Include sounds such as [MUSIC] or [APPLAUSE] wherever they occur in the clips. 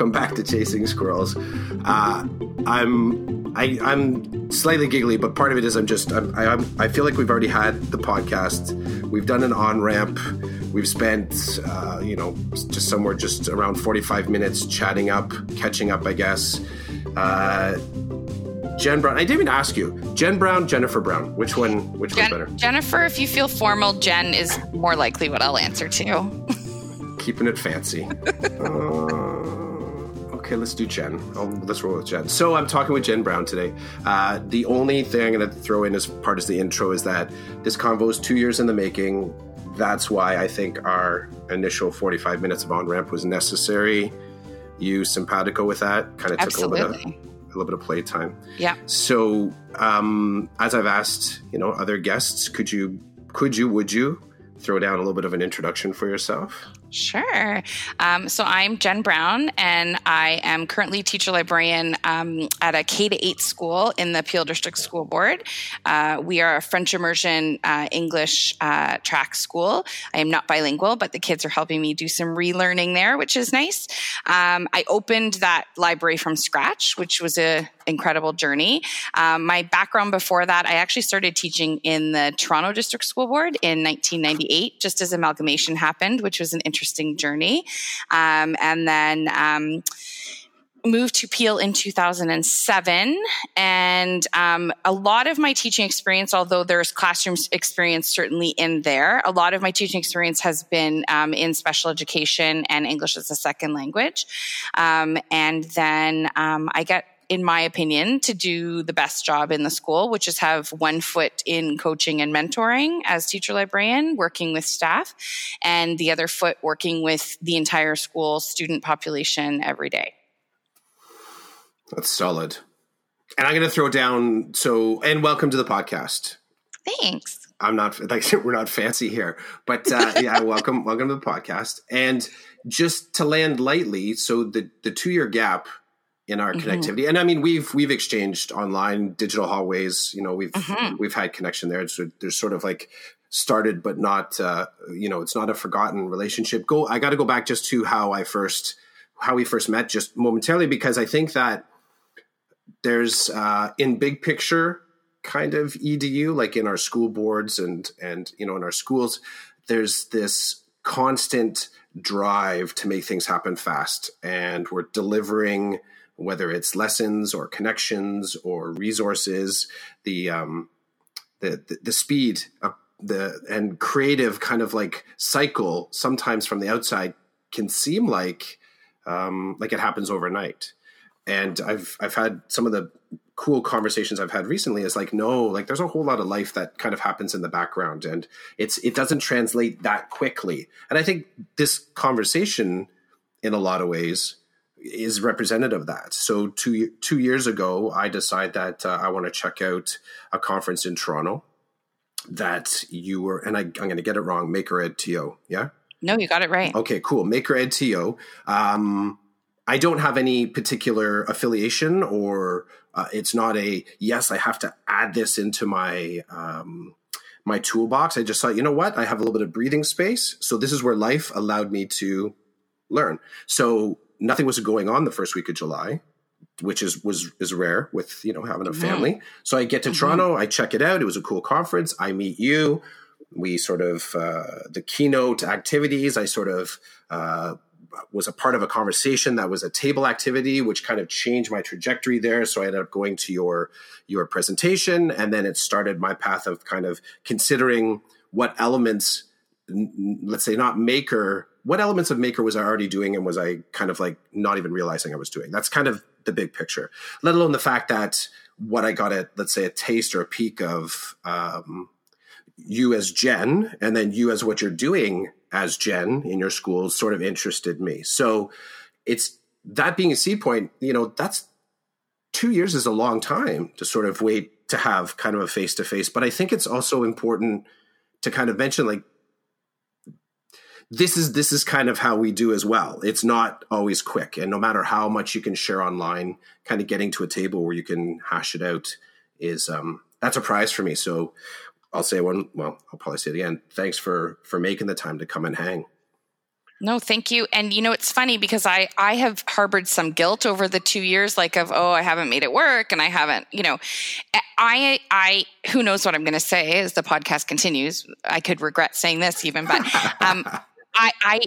welcome back to Chasing Squirrels. Uh, I'm I, I'm slightly giggly, but part of it is I'm just I'm, I, I'm, I feel like we've already had the podcast. We've done an on ramp. We've spent uh, you know just somewhere just around 45 minutes chatting up, catching up, I guess. Uh, Jen Brown. I didn't even ask you. Jen Brown, Jennifer Brown. Which one? Which Jen- one's better? Jennifer. If you feel formal, Jen is more likely what I'll answer to. Keeping it fancy. uh, [LAUGHS] okay, let's do Jen. Oh, let's roll with Jen. So I'm talking with Jen Brown today. Uh, the only thing I'm going to throw in as part of the intro is that this convo is two years in the making. That's why I think our initial 45 minutes of on ramp was necessary. You simpatico with that? Kind of took Absolutely. a little bit of a little bit of playtime. Yeah. So, um, as I've asked, you know, other guests, could you, could you, would you throw down a little bit of an introduction for yourself? Sure. Um, so I'm Jen Brown, and I am currently teacher librarian um, at a K to eight school in the Peel District School Board. Uh, we are a French immersion uh, English uh, track school. I am not bilingual, but the kids are helping me do some relearning there, which is nice. Um, I opened that library from scratch, which was a incredible journey. Um, my background before that, I actually started teaching in the Toronto District School Board in 1998, just as amalgamation happened, which was an interesting journey. Um, and then um, moved to Peel in 2007. And um, a lot of my teaching experience, although there's classroom experience certainly in there, a lot of my teaching experience has been um, in special education and English as a second language. Um, and then um, I get in my opinion, to do the best job in the school, which is have one foot in coaching and mentoring as teacher librarian, working with staff, and the other foot working with the entire school student population every day. That's solid. And I'm going to throw down so and welcome to the podcast. Thanks. I'm not [LAUGHS] like we're not fancy here, but uh, [LAUGHS] yeah, welcome welcome to the podcast. And just to land lightly, so the the two year gap in our mm-hmm. connectivity, and I mean we've we've exchanged online digital hallways. You know we've mm-hmm. we've had connection there. So there's sort of like started, but not uh, you know it's not a forgotten relationship. Go. I got to go back just to how I first how we first met, just momentarily, because I think that there's uh, in big picture kind of edu like in our school boards and and you know in our schools there's this constant drive to make things happen fast and we're delivering whether it's lessons or connections or resources the um the the, the speed the and creative kind of like cycle sometimes from the outside can seem like um like it happens overnight. And I've I've had some of the cool conversations I've had recently is like no like there's a whole lot of life that kind of happens in the background and it's it doesn't translate that quickly. And I think this conversation in a lot of ways is representative of that so two two years ago I decided that uh, I want to check out a conference in Toronto that you were and I, I'm going to get it wrong Maker Ed TO yeah no you got it right okay cool Maker Ed TO um I don't have any particular affiliation, or uh, it's not a yes. I have to add this into my um, my toolbox. I just thought, you know what? I have a little bit of breathing space, so this is where life allowed me to learn. So nothing was going on the first week of July, which is was is rare with you know having a family. Mm-hmm. So I get to mm-hmm. Toronto, I check it out. It was a cool conference. I meet you. We sort of uh, the keynote activities. I sort of uh, was a part of a conversation that was a table activity, which kind of changed my trajectory there. So I ended up going to your your presentation, and then it started my path of kind of considering what elements, let's say, not maker, what elements of maker was I already doing, and was I kind of like not even realizing I was doing. That's kind of the big picture. Let alone the fact that what I got at, let's say, a taste or a peek of. Um, you as Jen, and then you as what you're doing as Jen in your school sort of interested me. So it's that being a seed point, you know, that's two years is a long time to sort of wait to have kind of a face to face. But I think it's also important to kind of mention like this is this is kind of how we do as well. It's not always quick, and no matter how much you can share online, kind of getting to a table where you can hash it out is um, that's a prize for me. So I'll say one. Well, I'll probably say it again. Thanks for for making the time to come and hang. No, thank you. And you know, it's funny because I I have harbored some guilt over the 2 years like of oh, I haven't made it work and I haven't, you know, I I who knows what I'm going to say as the podcast continues. I could regret saying this even, but um I I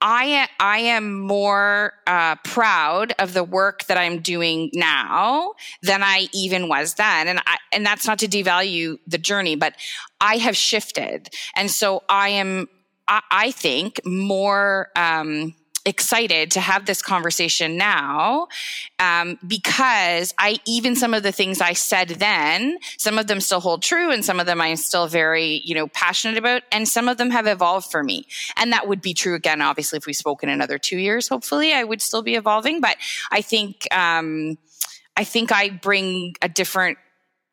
I I am more uh, proud of the work that I'm doing now than I even was then, and I, and that's not to devalue the journey, but I have shifted, and so I am I, I think more. Um, excited to have this conversation now um, because I even some of the things I said then, some of them still hold true, and some of them I'm still very you know passionate about, and some of them have evolved for me. And that would be true again, obviously, if we spoke in another two years. Hopefully, I would still be evolving, but I think um, I think I bring a different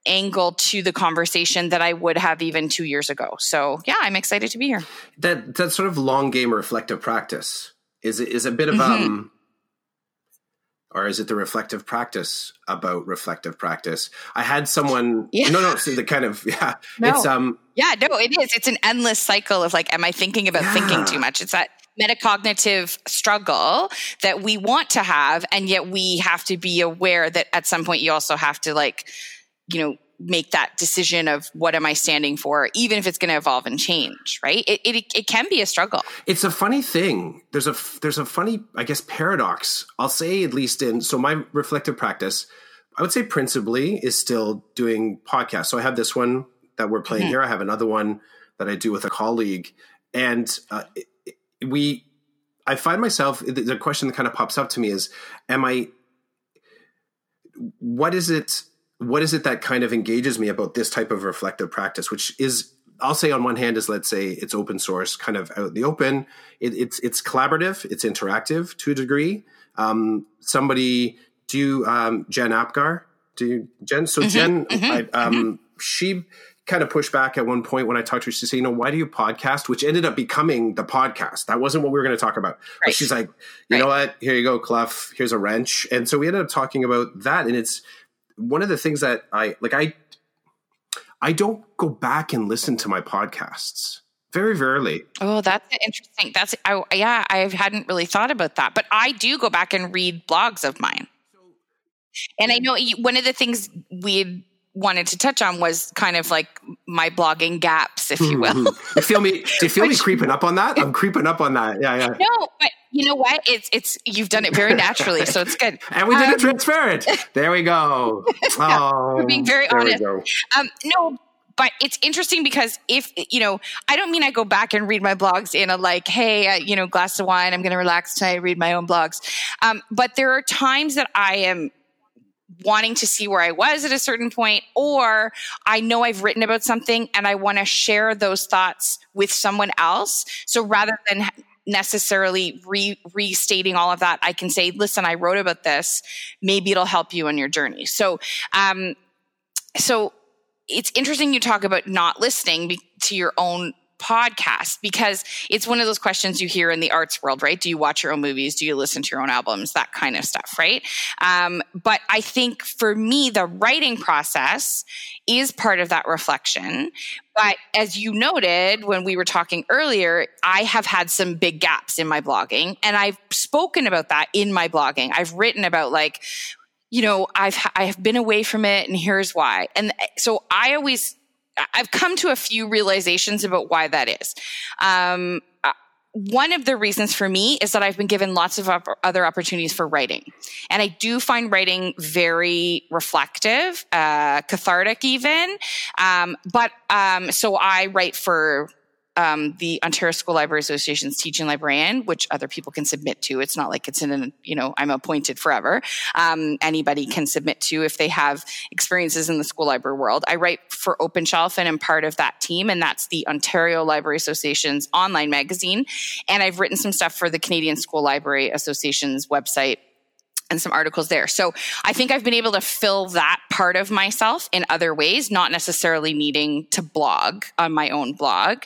angle to the conversation that I would have even two years ago. So yeah, I'm excited to be here. That that sort of long game reflective practice is is a bit of mm-hmm. um or is it the reflective practice about reflective practice? I had someone yeah. no no so the kind of [LAUGHS] yeah no. it's um yeah no it is it's an endless cycle of like am I thinking about yeah. thinking too much? It's that metacognitive struggle that we want to have and yet we have to be aware that at some point you also have to like you know make that decision of what am I standing for, even if it's going to evolve and change, right? It, it, it can be a struggle. It's a funny thing. There's a there's a funny, I guess, paradox. I'll say at least in so my reflective practice, I would say principally is still doing podcasts. So I have this one that we're playing mm-hmm. here. I have another one that I do with a colleague, and uh, we. I find myself the question that kind of pops up to me is, am I? What is it? What is it that kind of engages me about this type of reflective practice, which is I'll say on one hand is let's say it's open source, kind of out in the open. It, it's it's collaborative, it's interactive to a degree. Um, somebody do you, um, Jen Apgar? Do you, Jen? So mm-hmm, Jen, mm-hmm, I, um, mm-hmm. she kind of pushed back at one point when I talked to her. She said, "You know, why do you podcast?" Which ended up becoming the podcast. That wasn't what we were going to talk about. Right. But she's like, "You right. know what? Here you go, Clough. Here's a wrench." And so we ended up talking about that, and it's one of the things that I like I I don't go back and listen to my podcasts. Very rarely. Oh, that's interesting. That's I, yeah, I hadn't really thought about that, but I do go back and read blogs of mine. And I know one of the things we wanted to touch on was kind of like my blogging gaps, if you will. Mm-hmm. you feel me? Do you feel [LAUGHS] Which, me creeping up on that? I'm creeping up on that. Yeah, yeah. No, but you know what? It's it's you've done it very naturally, so it's good. [LAUGHS] and we did um, it transparent. [LAUGHS] There we go. [LAUGHS] Oh, we're being very honest. Um, no, but it's interesting because if you know i don't mean i go back and read my blogs in a like hey uh, you know glass of wine i'm going to relax tonight read my own blogs um, but there are times that i am wanting to see where I was at a certain point, or I know I've written about something and I want to share those thoughts with someone else. So rather than necessarily re- restating all of that, I can say, listen, I wrote about this. Maybe it'll help you on your journey. So, um, so it's interesting you talk about not listening to your own podcast because it's one of those questions you hear in the arts world, right? Do you watch your own movies? Do you listen to your own albums? That kind of stuff, right? Um, but I think for me, the writing process is part of that reflection. But as you noted when we were talking earlier, I have had some big gaps in my blogging and I've spoken about that in my blogging. I've written about like, you know, I've I have been away from it and here's why. And so I always I've come to a few realizations about why that is. Um, uh, one of the reasons for me is that I've been given lots of op- other opportunities for writing. And I do find writing very reflective, uh, cathartic even. Um, but um, so I write for um, the Ontario School Library Association's teaching librarian, which other people can submit to. It's not like it's in an, you know, I'm appointed forever. Um, anybody can submit to if they have experiences in the school library world. I write for Open Shelf and I'm part of that team, and that's the Ontario Library Association's online magazine. And I've written some stuff for the Canadian School Library Association's website and some articles there. So I think I've been able to fill that part of myself in other ways, not necessarily needing to blog on my own blog.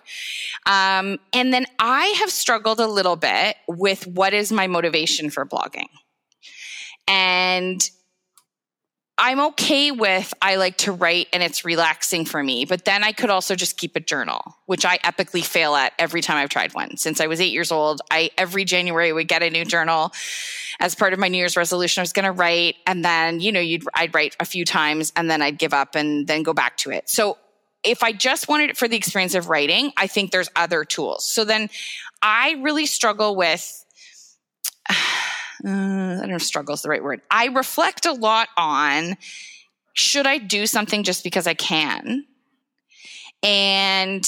Um, and then I have struggled a little bit with what is my motivation for blogging. And I'm okay with I like to write and it's relaxing for me, but then I could also just keep a journal, which I epically fail at every time I've tried one. Since I was 8 years old, I every January would get a new journal as part of my New Year's resolution. I was going to write and then, you know, you'd I'd write a few times and then I'd give up and then go back to it. So if I just wanted it for the experience of writing, I think there's other tools. So then I really struggle with uh, I don't know struggle is the right word. I reflect a lot on should I do something just because I can? And,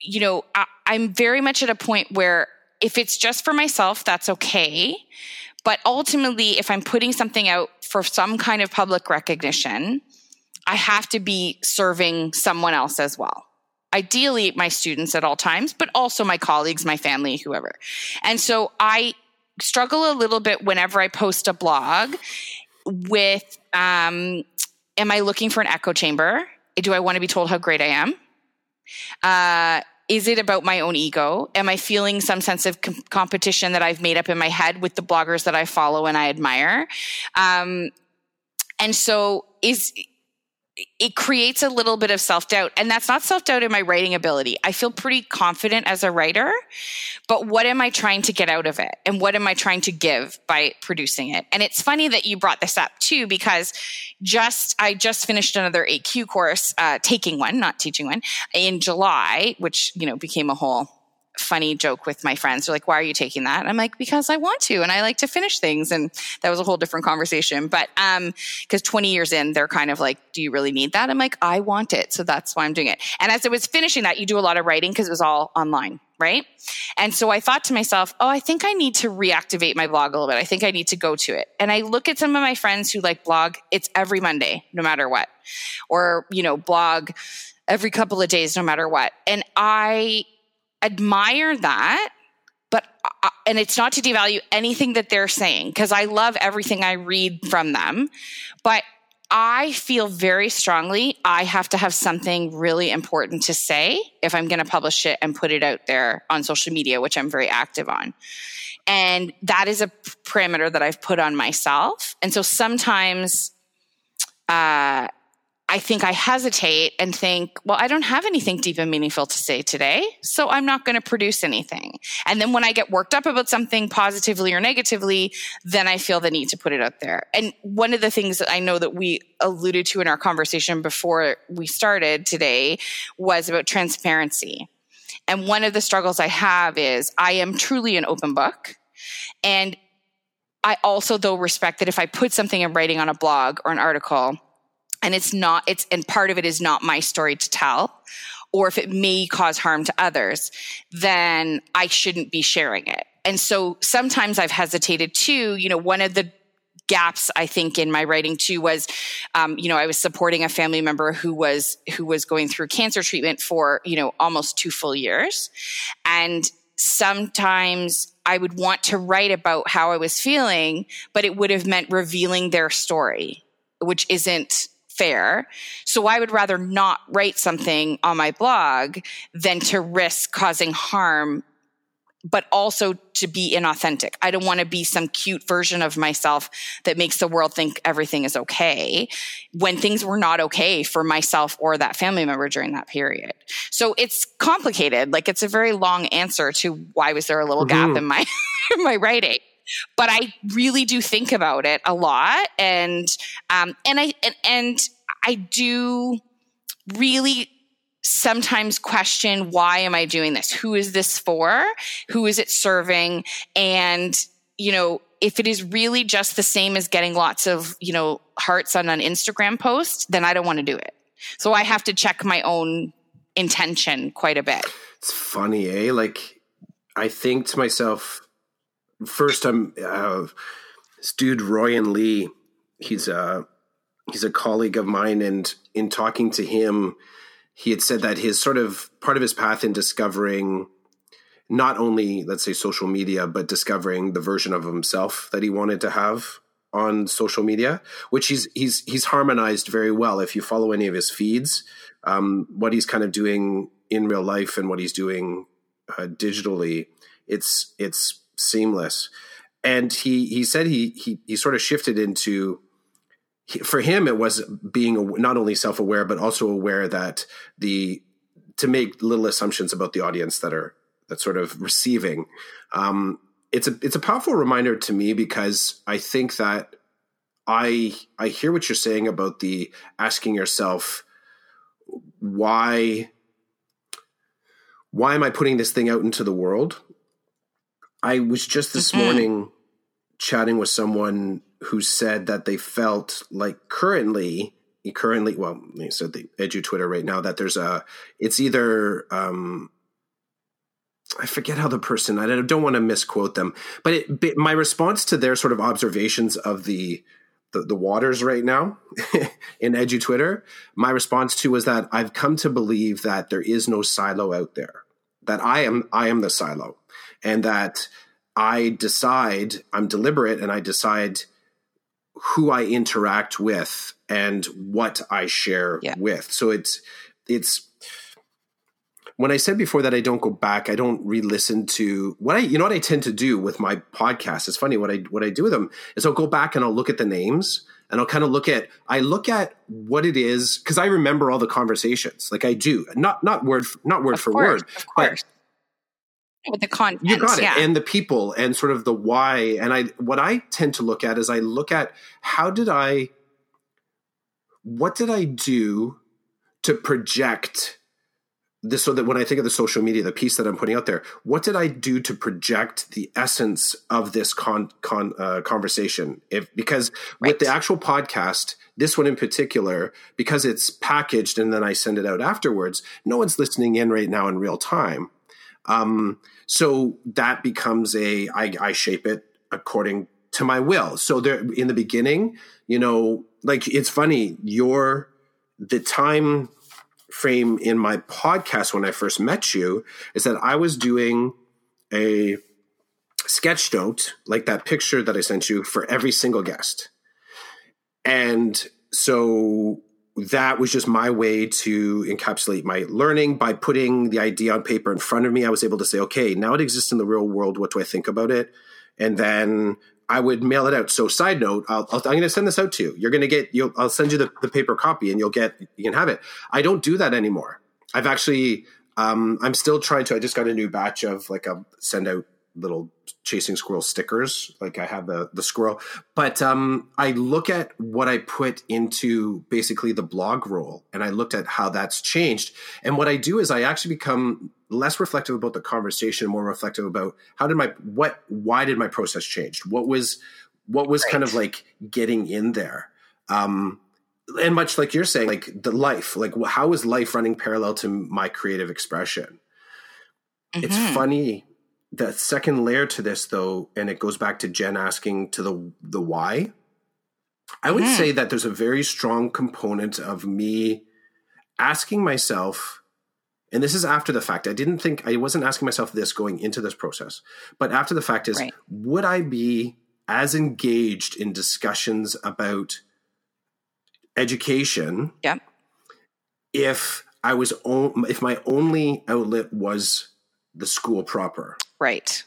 you know, I, I'm very much at a point where if it's just for myself, that's okay. But ultimately, if I'm putting something out for some kind of public recognition, I have to be serving someone else as well. Ideally, my students at all times, but also my colleagues, my family, whoever. And so I struggle a little bit whenever I post a blog with um, am I looking for an echo chamber? Do I want to be told how great I am? Uh, is it about my own ego? Am I feeling some sense of com- competition that I've made up in my head with the bloggers that I follow and I admire? Um, and so is it creates a little bit of self doubt. And that's not self doubt in my writing ability. I feel pretty confident as a writer, but what am I trying to get out of it? And what am I trying to give by producing it? And it's funny that you brought this up too, because just, I just finished another AQ course, uh, taking one, not teaching one in July, which, you know, became a whole funny joke with my friends. They're like, why are you taking that? And I'm like, because I want to and I like to finish things. And that was a whole different conversation. But um, because 20 years in, they're kind of like, do you really need that? I'm like, I want it. So that's why I'm doing it. And as I was finishing that, you do a lot of writing because it was all online. Right. And so I thought to myself, oh, I think I need to reactivate my blog a little bit. I think I need to go to it. And I look at some of my friends who like blog, it's every Monday, no matter what, or, you know, blog every couple of days, no matter what. And I admire that but uh, and it's not to devalue anything that they're saying because I love everything I read from them but I feel very strongly I have to have something really important to say if I'm going to publish it and put it out there on social media which I'm very active on. And that is a parameter that I've put on myself. And so sometimes uh I think I hesitate and think, well, I don't have anything deep and meaningful to say today, so I'm not going to produce anything. And then when I get worked up about something positively or negatively, then I feel the need to put it out there. And one of the things that I know that we alluded to in our conversation before we started today was about transparency. And one of the struggles I have is I am truly an open book. And I also, though, respect that if I put something in writing on a blog or an article, and it's not it's and part of it is not my story to tell or if it may cause harm to others then i shouldn't be sharing it. And so sometimes i've hesitated too. You know one of the gaps i think in my writing too was um, you know i was supporting a family member who was who was going through cancer treatment for you know almost two full years. And sometimes i would want to write about how i was feeling but it would have meant revealing their story which isn't fair. So I would rather not write something on my blog than to risk causing harm, but also to be inauthentic. I don't want to be some cute version of myself that makes the world think everything is okay when things were not okay for myself or that family member during that period. So it's complicated. Like it's a very long answer to why was there a little mm-hmm. gap in my [LAUGHS] in my writing but I really do think about it a lot, and um, and I and, and I do really sometimes question why am I doing this? Who is this for? Who is it serving? And you know, if it is really just the same as getting lots of you know hearts on an Instagram post, then I don't want to do it. So I have to check my own intention quite a bit. It's funny, eh? Like I think to myself, first I'm uh, this dude Royan Lee. He's a he's a colleague of mine, and in talking to him, he had said that his sort of part of his path in discovering not only let's say social media, but discovering the version of himself that he wanted to have on social media, which he's he's he's harmonized very well. If you follow any of his feeds, um, what he's kind of doing in real life and what he's doing uh, digitally, it's it's seamless. And he he said he he he sort of shifted into for him it was being not only self-aware but also aware that the to make little assumptions about the audience that are that sort of receiving um, it's a it's a powerful reminder to me because i think that i i hear what you're saying about the asking yourself why why am i putting this thing out into the world i was just this mm-hmm. morning chatting with someone who said that they felt like currently currently well they said the edu twitter right now that there's a it's either um I forget how the person I don't want to misquote them, but, it, but my response to their sort of observations of the the, the waters right now [LAUGHS] in edu Twitter, my response to was that I've come to believe that there is no silo out there. That I am I am the silo, and that I decide I'm deliberate and I decide who I interact with and what I share yeah. with. So it's it's when I said before that I don't go back, I don't re-listen to what I you know what I tend to do with my podcast. It's funny what I what I do with them is I'll go back and I'll look at the names and I'll kind of look at I look at what it is because I remember all the conversations like I do not not word not word of for course, word but with the content. You got it. Yeah. And the people and sort of the why. And I what I tend to look at is I look at how did I what did I do to project this so that when I think of the social media, the piece that I'm putting out there, what did I do to project the essence of this con, con uh, conversation? If because right. with the actual podcast, this one in particular, because it's packaged and then I send it out afterwards, no one's listening in right now in real time. Um, so that becomes a I, I shape it according to my will. So there in the beginning, you know, like it's funny, your the time frame in my podcast when I first met you is that I was doing a sketch note, like that picture that I sent you, for every single guest. And so that was just my way to encapsulate my learning by putting the idea on paper in front of me. I was able to say, okay, now it exists in the real world. What do I think about it? And then I would mail it out. So, side note, i am going to send this out to you. You're going to get, I'll send you the, the paper copy, and you'll get, you can have it. I don't do that anymore. I've actually, um, I'm still trying to. I just got a new batch of like a send out little chasing squirrel stickers. Like i have the the squirrel. But um i look at what i put into basically the blog role and i looked at how that's changed. And what i do is i actually become less reflective about the conversation more reflective about how did my what why did my process change? What was what was right. kind of like getting in there? Um and much like you're saying like the life like how is life running parallel to my creative expression? Mm-hmm. it's funny the second layer to this though and it goes back to jen asking to the the why i would mm. say that there's a very strong component of me asking myself and this is after the fact i didn't think i wasn't asking myself this going into this process but after the fact is right. would i be as engaged in discussions about education yep. if i was on, if my only outlet was the school proper Right.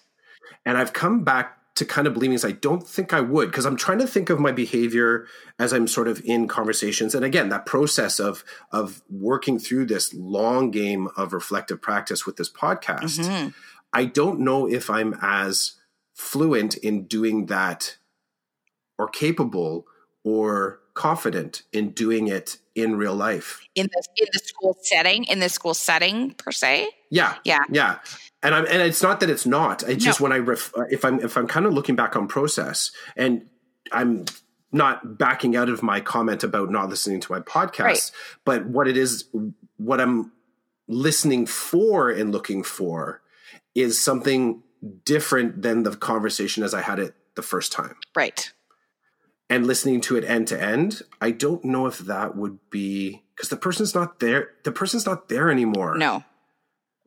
And I've come back to kind of believing I don't think I would because I'm trying to think of my behavior as I'm sort of in conversations. And again, that process of of working through this long game of reflective practice with this podcast, mm-hmm. I don't know if I'm as fluent in doing that or capable or confident in doing it in real life in the in the school setting in the school setting per se yeah yeah yeah and I'm and it's not that it's not. It's no. just when I ref, if I'm if I'm kind of looking back on process and I'm not backing out of my comment about not listening to my podcast, right. but what it is, what I'm listening for and looking for is something different than the conversation as I had it the first time. Right. And listening to it end to end, I don't know if that would be because the person's not there. The person's not there anymore. No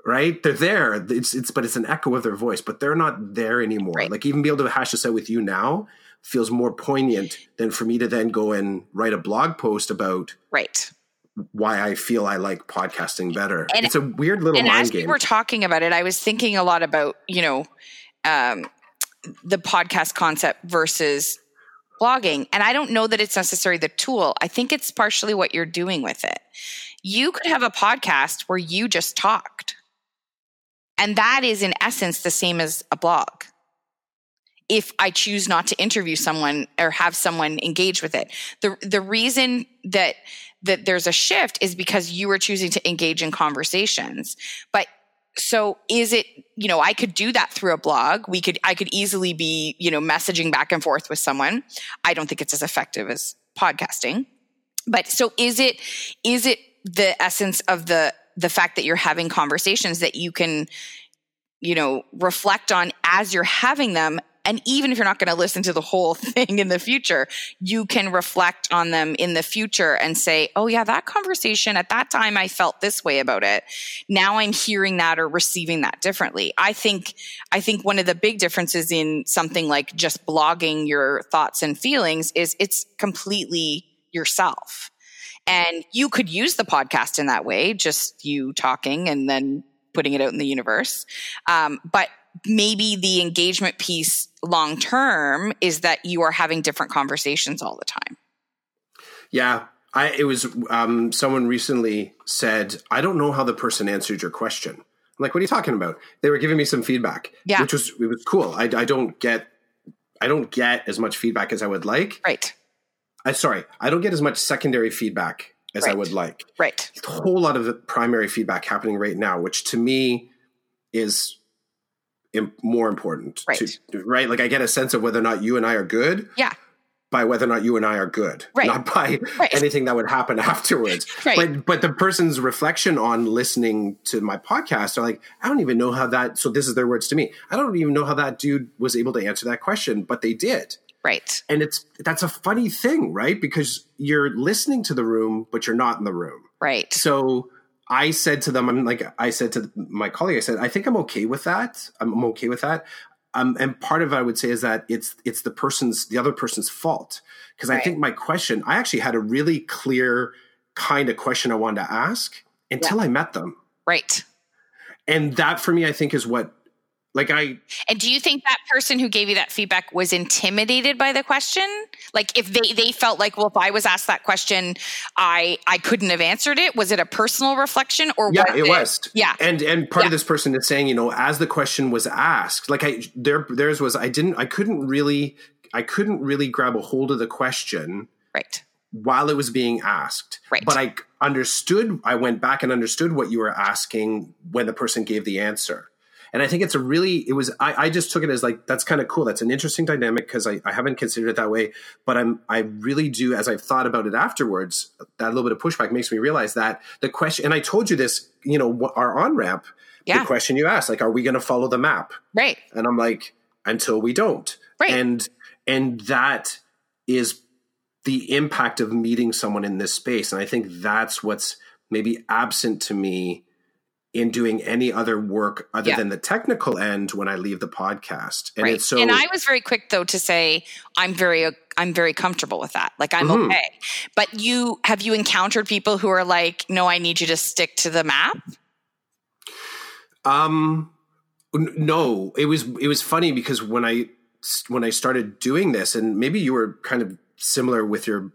right? They're there. It's it's but it's an echo of their voice, but they're not there anymore. Right. Like even be able to hash this out with you now feels more poignant than for me to then go and write a blog post about right why I feel I like podcasting better. And, it's a weird little and mind as game. We were talking about it. I was thinking a lot about you know um, the podcast concept versus blogging. And I don't know that it's necessarily the tool. I think it's partially what you're doing with it. You could have a podcast where you just talked. And that is in essence the same as a blog. If I choose not to interview someone or have someone engage with it. The the reason that that there's a shift is because you are choosing to engage in conversations. But so is it you know i could do that through a blog we could i could easily be you know messaging back and forth with someone i don't think it's as effective as podcasting but so is it is it the essence of the the fact that you're having conversations that you can you know reflect on as you're having them and even if you're not going to listen to the whole [LAUGHS] thing in the future, you can reflect on them in the future and say, oh, yeah, that conversation at that time, I felt this way about it. Now I'm hearing that or receiving that differently. I think, I think one of the big differences in something like just blogging your thoughts and feelings is it's completely yourself. And you could use the podcast in that way, just you talking and then putting it out in the universe. Um, but maybe the engagement piece long term is that you are having different conversations all the time. Yeah. I, it was um, someone recently said, I don't know how the person answered your question. I'm like, what are you talking about? They were giving me some feedback, yeah. which was, it was cool. I, I don't get, I don't get as much feedback as I would like. Right. I sorry, I don't get as much secondary feedback as right. I would like. Right. a whole lot of primary feedback happening right now, which to me is more important. Right. To, right. Like I get a sense of whether or not you and I are good. Yeah. By whether or not you and I are good, right. not by right. anything that would happen [LAUGHS] afterwards. [LAUGHS] right. But but the person's reflection on listening to my podcast are like, I don't even know how that. So this is their words to me. I don't even know how that dude was able to answer that question, but they did. Right. And it's that's a funny thing, right? Because you're listening to the room, but you're not in the room. Right. So I said to them, I'm like, I said to my colleague, I said, I think I'm okay with that. I'm okay with that. Um, and part of it I would say is that it's it's the person's the other person's fault because right. I think my question I actually had a really clear kind of question I wanted to ask until yeah. I met them. Right. And that for me, I think is what like I And do you think that person who gave you that feedback was intimidated by the question? Like if they they felt like, well, if I was asked that question, I I couldn't have answered it. Was it a personal reflection or yeah, was it, it was. Yeah. And and part yeah. of this person is saying, you know, as the question was asked, like I there theirs was I didn't I couldn't really I couldn't really grab a hold of the question. Right. While it was being asked. Right. But I understood I went back and understood what you were asking when the person gave the answer. And I think it's a really, it was, I, I just took it as like, that's kind of cool. That's an interesting dynamic because I, I haven't considered it that way. But I'm, I really do, as I've thought about it afterwards, that little bit of pushback makes me realize that the question, and I told you this, you know, our on ramp, yeah. the question you asked, like, are we going to follow the map? Right. And I'm like, until we don't. Right. And, and that is the impact of meeting someone in this space. And I think that's what's maybe absent to me in doing any other work other Yeah. than the technical end when I leave the podcast. And right. it's so and I was very quick though to say I'm very I'm very comfortable with that. Like I'm Mhm. okay. But you have you encountered people who are like, no, I need you to stick to the map? um no, it was it was funny because when I when I started doing this and maybe you were kind of similar with your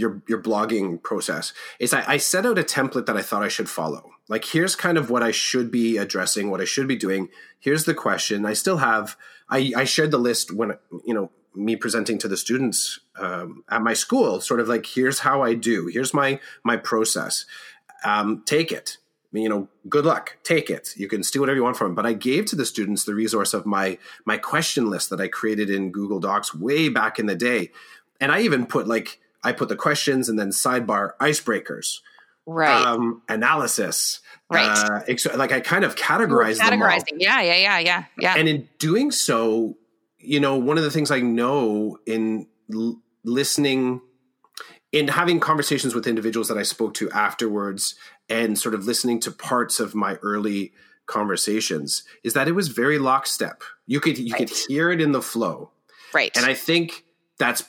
your your blogging process is I, I set out a template that I thought I should follow. Like here's kind of what I should be addressing, what I should be doing. Here's the question. I still have I, I shared the list when you know me presenting to the students um, at my school, sort of like here's how I do. Here's my my process. Um, take it. You know, good luck. Take it. You can steal whatever you want from it. But I gave to the students the resource of my my question list that I created in Google Docs way back in the day, and I even put like I put the questions and then sidebar icebreakers, Right. um, analysis, Right. Uh, ex- like I kind of categorize were them all. categorizing. Yeah, yeah, yeah, yeah. Yeah. And in doing so, you know, one of the things I know in l- listening, in having conversations with individuals that I spoke to afterwards, and sort of listening to parts of my early conversations, is that it was very lockstep. You could you could hear it in the flow, right. and I think that's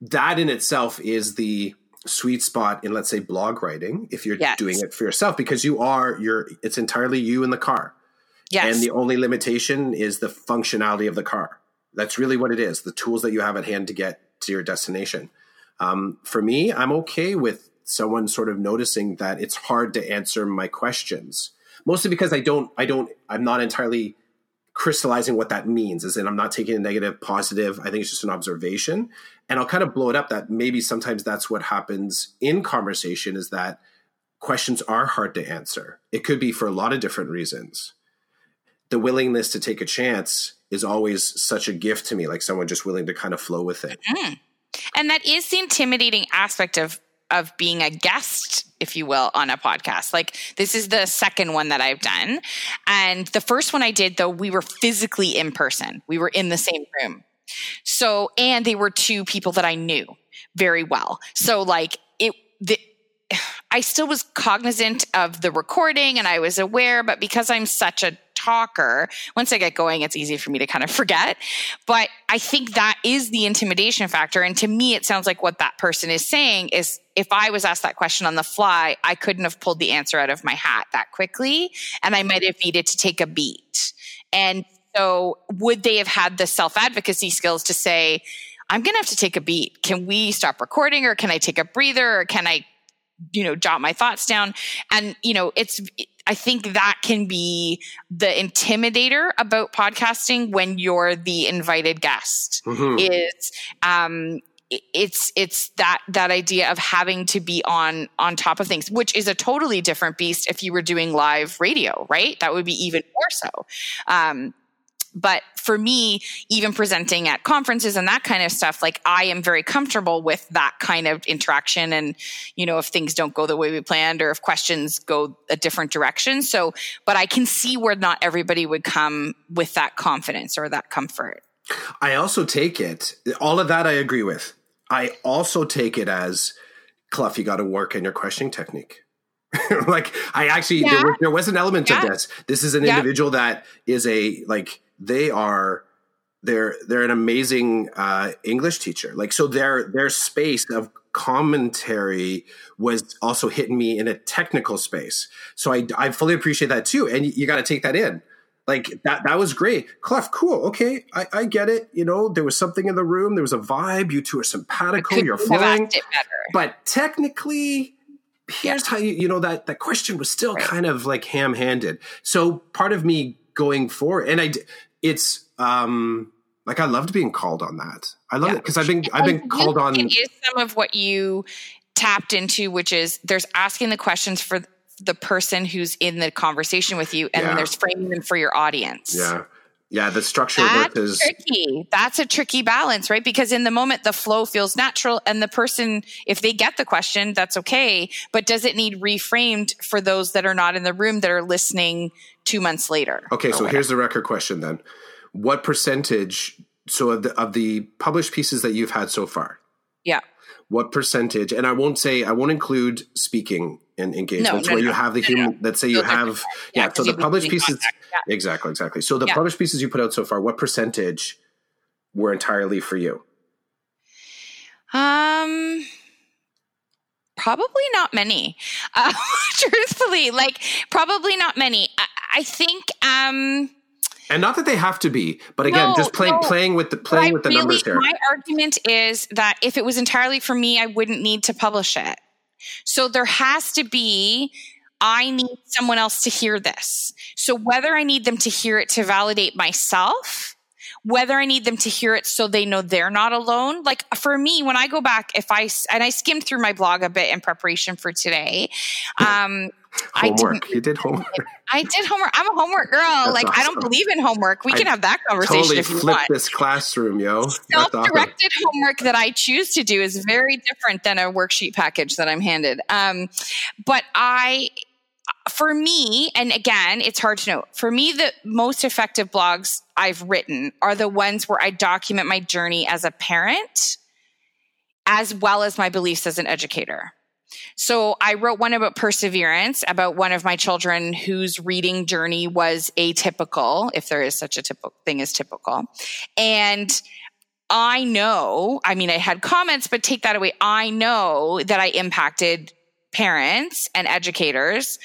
that in itself is the sweet spot in let's say blog writing if you're Yes. doing it for yourself because you are you're it's entirely you in the car yes. and the only limitation is the functionality of the car. That's really what it is. The tools that you have at hand to get to your destination. Um, for me, I'm okay with someone sort of noticing that it's hard to answer my questions, mostly because I don't, I don't, I'm not entirely crystallizing what that means. Is in I'm not taking a negative, positive. I think it's just an observation, and I'll kind of blow it up that maybe sometimes that's what happens in conversation is that questions are hard to answer. It could be for a lot of different reasons. The willingness to take a chance is always such a gift to me, like someone just willing to kind of flow with it. Mm-hmm. And that is the intimidating aspect of of being a guest if you will on a podcast like this is the second one that i've done and the first one i did though we were physically in person we were in the same room so and they were two people that i knew very well so like it the I still was cognizant of the recording and I was aware, but because I'm such a talker, once I get going, it's easy for me to kind of forget. But I think that is the intimidation factor. And to me, it sounds like what that person is saying is if I was asked that question on the fly, I couldn't have pulled the answer out of my hat that quickly. And I might have needed to take a beat. And so would they have had the self advocacy skills to say, I'm going to have to take a beat. Can we stop recording or can I take a breather or can I you know jot my thoughts down and you know it's i think that can be the intimidator about podcasting when you're the invited guest mm-hmm. is um it's it's that that idea of having to be on on top of things which is a totally different beast if you were doing live radio right that would be even more so um but for me, even presenting at conferences and that kind of stuff, like I am very comfortable with that kind of interaction. And, you know, if things don't go the way we planned or if questions go a different direction. So, but I can see where not everybody would come with that confidence or that comfort. I also take it, all of that I agree with. I also take it as, Cluff, you got to work on your questioning technique. [LAUGHS] like I actually yeah. there, was, there, was, an element yeah. of this. This is an yeah. individual that is a like they are they're they're an amazing uh, English teacher. Like so, their their space of commentary was also hitting me in a technical space. So I I fully appreciate that too, and you, you got to take that in. Like that that was great, Clef. Cool. Okay, I, I get it. You know, there was something in the room. There was a vibe. You two are simpatico. You're flowing. But technically, here's how you you know that that question was still right. kind of like ham handed. So part of me going forward, and I it's um like I loved being called on that. I love yeah. it because I've been I've been called on. It is some of what you tapped into, which is there's asking the questions for the person who's in the conversation with you, and yeah. then there's framing them for your audience. Yeah. Yeah, the structure That's work is tricky. That's a tricky balance, right? Because in the moment, the flow feels natural, and the person, if they get the question, that's okay. But does it need reframed for those that are not in the room that are listening two months later? Okay, so whatever? here's the record question then: What percentage? So of the of the published pieces that you've had so far, yeah, what percentage? And I won't say I won't include speaking and engagements no, no, where no, you have the human. Let's say you have yeah. yeah so the published pieces yeah. exactly exactly. So the yeah. published pieces you put out so far, what percentage were entirely for you? Um probably not many uh, [LAUGHS] truthfully like probably not many I, I think um and not that they have to be, but again, no, just playing no. playing with the playing with the really, numbers here. My argument is that if it was entirely for me, I wouldn't need to publish it. So there has to be I need someone else to hear this. So whether I need them to hear it to validate myself whether I need them to hear it so they know they're not alone. Like for me, when I go back, if I, and I skimmed through my blog a bit in preparation for today, um, homework. I you did homework. [LAUGHS] I did homework. I'm a homework girl. That's like awesome. I don't believe in homework. We I can have that conversation totally if you flip want. this classroom, yo. Self-directed awesome. homework that I choose to do is very different than a worksheet package that I'm handed. Um, but I for me, and again, it's hard to know. For me, the most effective blogs I've written are the ones where I document my journey as a parent, as well as my beliefs as an educator. So I wrote one about perseverance, about one of my children whose reading journey was atypical, if there is such a typical thing as typical. And I know, I mean, I had comments, but take that away. I know that I impacted parents and educators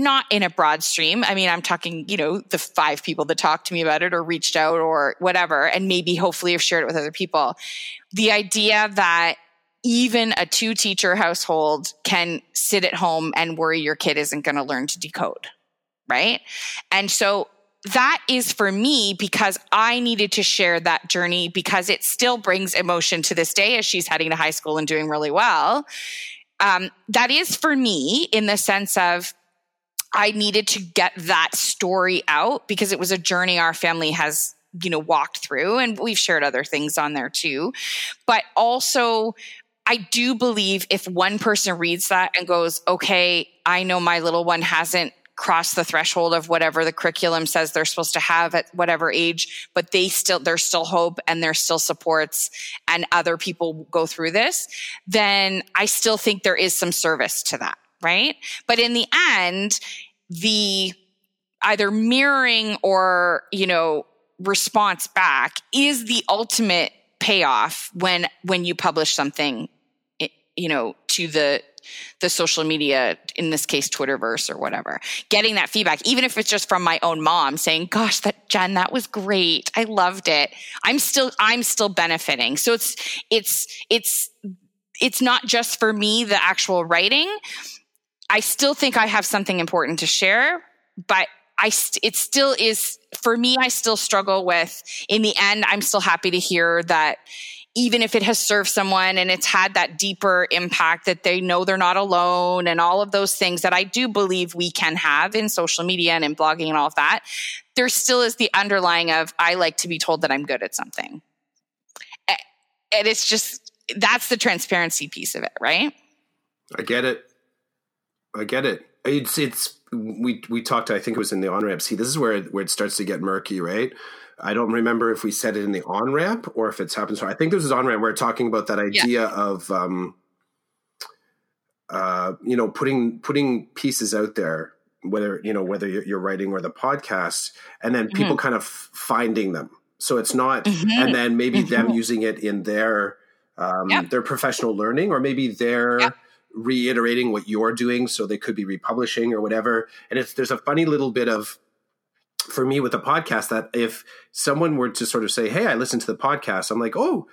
not in a broad stream. I mean, I'm talking, you know, the five people that talked to me about it or reached out or whatever, and maybe hopefully have shared it with other people. The idea that even a two teacher household can sit at home and worry your kid isn't going to learn to decode. Right. And so that is for me because I needed to share that journey because it still brings emotion to this day as she's heading to high school and doing really well. Um, that is for me in the sense of I needed to get that story out because it was a journey our family has, you know, walked through and we've shared other things on there too. But also, I do believe if one person reads that and goes, okay, I know my little one hasn't crossed the threshold of whatever the curriculum says they're supposed to have at whatever age, but they still, there's still hope and there's still supports and other people go through this, then I still think there is some service to that, right? But in the end, the either mirroring or, you know, response back is the ultimate payoff when when you publish something you know to the the social media in this case twitterverse or whatever getting that feedback even if it's just from my own mom saying gosh that jen that was great. I loved it. I'm still i'm still benefiting. So it's it's it's it's not just for me the actual writing. I still think i have something important to share but I st- it still is for me I still struggle with in the end I'm still happy to hear that even if it has served someone and it's had that deeper impact that they know they're not alone and all of those things that I do believe we can have in social media and in blogging and all of that, there still is the underlying of I like to be told that I'm good at something. And it's just that's the transparency piece of it, right? I get it. I get it. It's it's we we talked. I think it was in the on ramp. See, this is where where it starts to get murky, right? I don't remember if we said it in the on ramp or if it's happened. So I think this is on ramp. We're talking about that idea yeah. of, um, uh, you know, putting putting pieces out there, whether you know whether you're, you're writing or the podcast, and then people mm-hmm. kind of finding them. So it's not, mm-hmm. and then maybe mm-hmm. them using it in their um, their professional learning, or maybe they're reiterating what you're doing, so they could be republishing or whatever. And it's there's a funny little bit of for me with the podcast that if someone were to sort of say, "Hey, I listened to the podcast," I'm like, "Oh,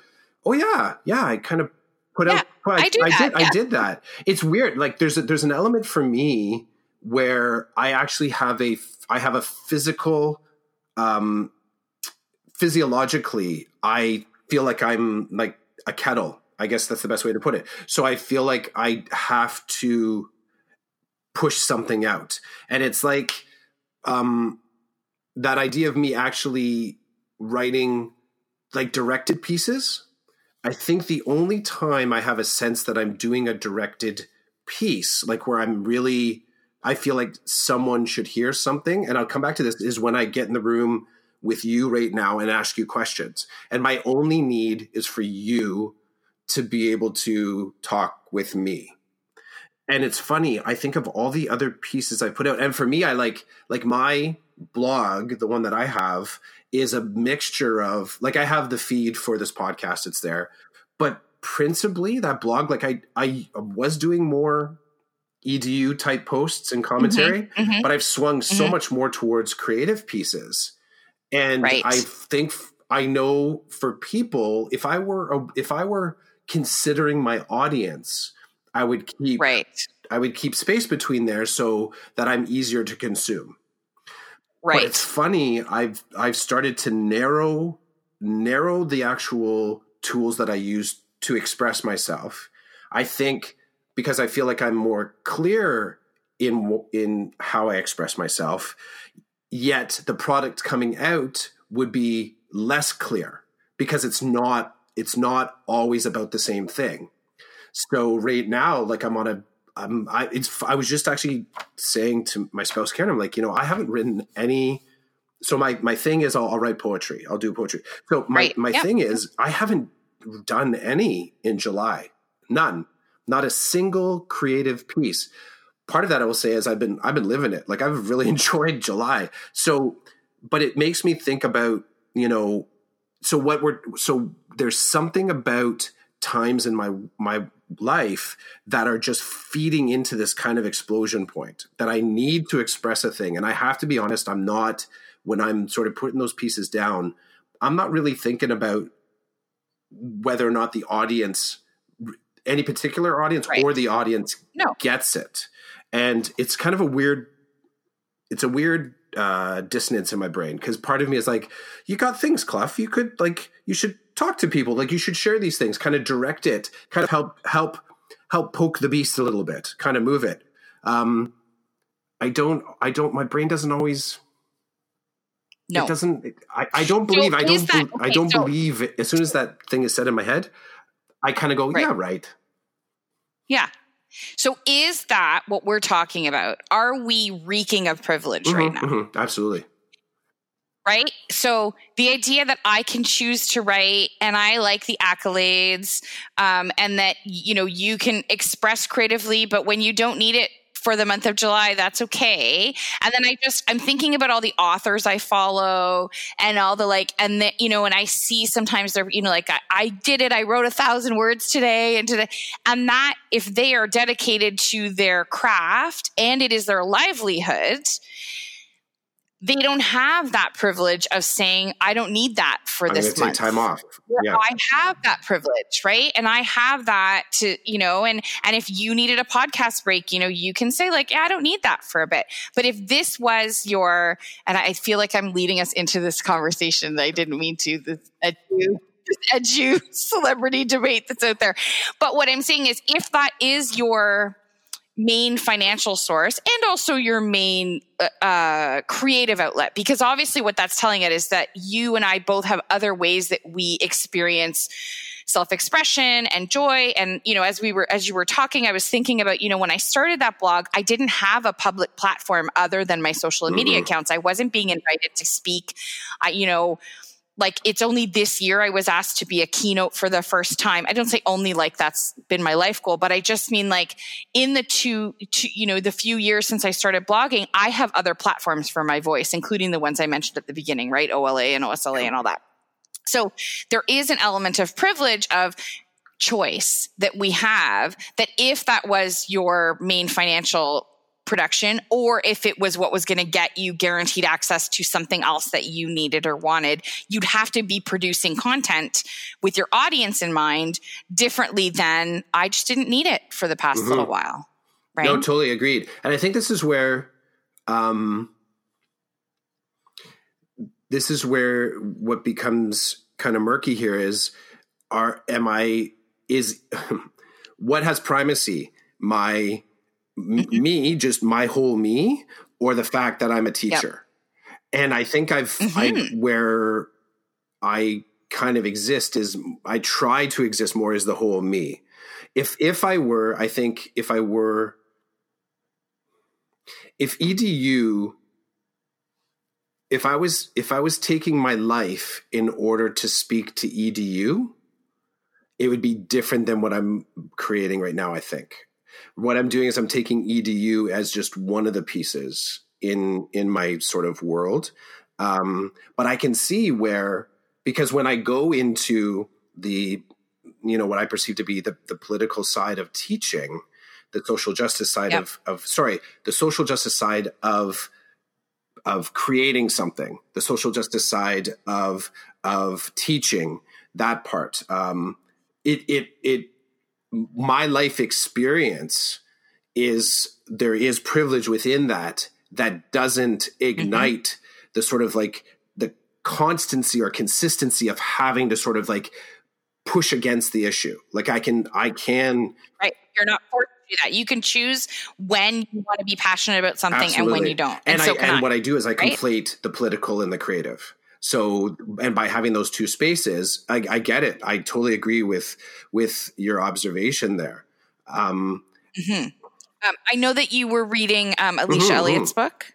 oh yeah, yeah." I kind of put yeah, out. I, I, I did. Yeah. I did that. It's weird. Like there's a, there's an element for me where I actually have a I have a physical, um, physiologically, I feel like I'm like a kettle. I guess that's the best way to put it. So I feel like I have to push something out, and it's like, um, that idea of me actually writing like directed pieces i think the only time i have a sense that i'm doing a directed piece like where i'm really i feel like someone should hear something and i'll come back to this is when i get in the room with you right now and ask you questions. And my only need is for you to be able to talk with me. And it's funny i think of all the other pieces i put out and for me i like like my blog, the one that I have, is a mixture of like I have the feed for this podcast, it's there, but principally that blog, like I I was doing more edu type posts and commentary, mm-hmm, mm-hmm, but I've swung so mm-hmm. much more towards creative pieces, and right. I think I know for people, if I were if I were considering my audience, I would keep right. I would keep space between there so that I'm easier to consume. Right. But it's funny. I've I've started to narrow narrow the actual tools that I use to express myself. I think because I feel like I'm more clear in in how I express myself, yet the product coming out would be less clear because it's not it's not always about the same thing. So right now, like I'm on a um, I it's I was just actually saying to my spouse Karen, I'm like, you know, I haven't written any. So my my thing is, I'll, I'll write poetry. I'll do poetry. So my right. my yep. thing is, I haven't done any in July. None. Not a single creative piece. Part of that I will say is I've been I've been living it. Like I've really [LAUGHS] enjoyed July. So, but it makes me think about you know. So what we're so there's something about times in my my life that are just feeding into this kind of explosion point that I need to express a thing. And I have to be honest, I'm not when I'm sort of putting those pieces down, I'm not really thinking about whether or not the audience any particular audience Right. or the audience No. gets it. And it's kind of a weird it's a weird uh dissonance in my brain because part of me is like you got things Clough you could like you should talk to people like you should share these things kind of direct it kind of help help help poke the beast a little bit kind of move it um i don't i don't my brain doesn't always No. it doesn't i, I don't believe i don't be- i don't so- believe it. as soon as that thing is said in my head i kind of go Right. yeah right Yeah. So is that what we're talking about? Are we reeking of privilege right Mhm, now? mhm, absolutely Right? So the idea that I can choose to write and I like the accolades um, and that you know you can express creatively, but when you don't need it for the month of July, that's okay. And then I just I'm thinking about all the authors I follow and all the like and that you know and I see sometimes they're you know like I, I did it I wrote a thousand words today and today and that if they are dedicated to their craft and it is their livelihood they don't have that privilege of saying i don't need that for i'm this take month time off yeah I have that privilege, right? And I have that to, you know, and and if you needed a podcast break, you know, you can say like, yeah, I don't need that for a bit. But if this was your, and I feel like I'm leading us into this conversation that I didn't mean to, this edu, this edu celebrity debate that's out there. But what I'm saying is, if that is your main financial source and also your main uh, uh, creative outlet. Because obviously what that's telling it is that you and i both have other ways that we experience self-expression and joy. And you know as we were as you were talking i was thinking about you know when i started that blog i didn't have a public platform other than my social media Mhm. accounts. I wasn't being invited to speak. I you know like it's only this year I was asked to be a keynote for the first time. I don't say only like that's been my life goal, but I just mean like in the two, two, you know, the few years since I started blogging, I have other platforms for my voice, including the ones I mentioned at the beginning, right? OLA and OSLA and all that. So there is an element of privilege of choice that we have that if that was your main financial production or if it was what was going to get you guaranteed access to something else that you needed or wanted you'd have to be producing content with your audience in mind differently than i just didn't need it for the past Mhm. little while right No, totally agreed. And I think this is where um this is where what becomes kind of murky here is are am I is [LAUGHS] what has primacy? My. Me, just my whole me, or the fact that I'm a teacher? And I think I've I Mhm. where I kind of exist is I try to exist more as the whole me. If if I were, I think if I were if edu if i was if i was taking my life in order to speak to edu it would be different than what i'm creating right now i think what i'm doing is i'm taking edu as just one of the pieces in in my sort of world um, but i can see where because when i go into the you know what i perceive to be the, the political side of teaching the social justice side Yep. of of sorry the social justice side of of creating something the social justice side of of teaching that part um it it it my life experience is there is privilege within that that doesn't mm-hmm. ignite the sort of like the constancy or consistency of having to sort of like push against the issue like i can i can right you're not forced to do that you can choose when you want to be passionate about something and when you don't and, so I, and I. what I do is I right? conflate the political and the creative. So, and by having those two spaces, I, I get it. I totally agree with with your observation there. Um, Mhm. Um, I know that you were reading um, Alicia Mhm, Elliott's book.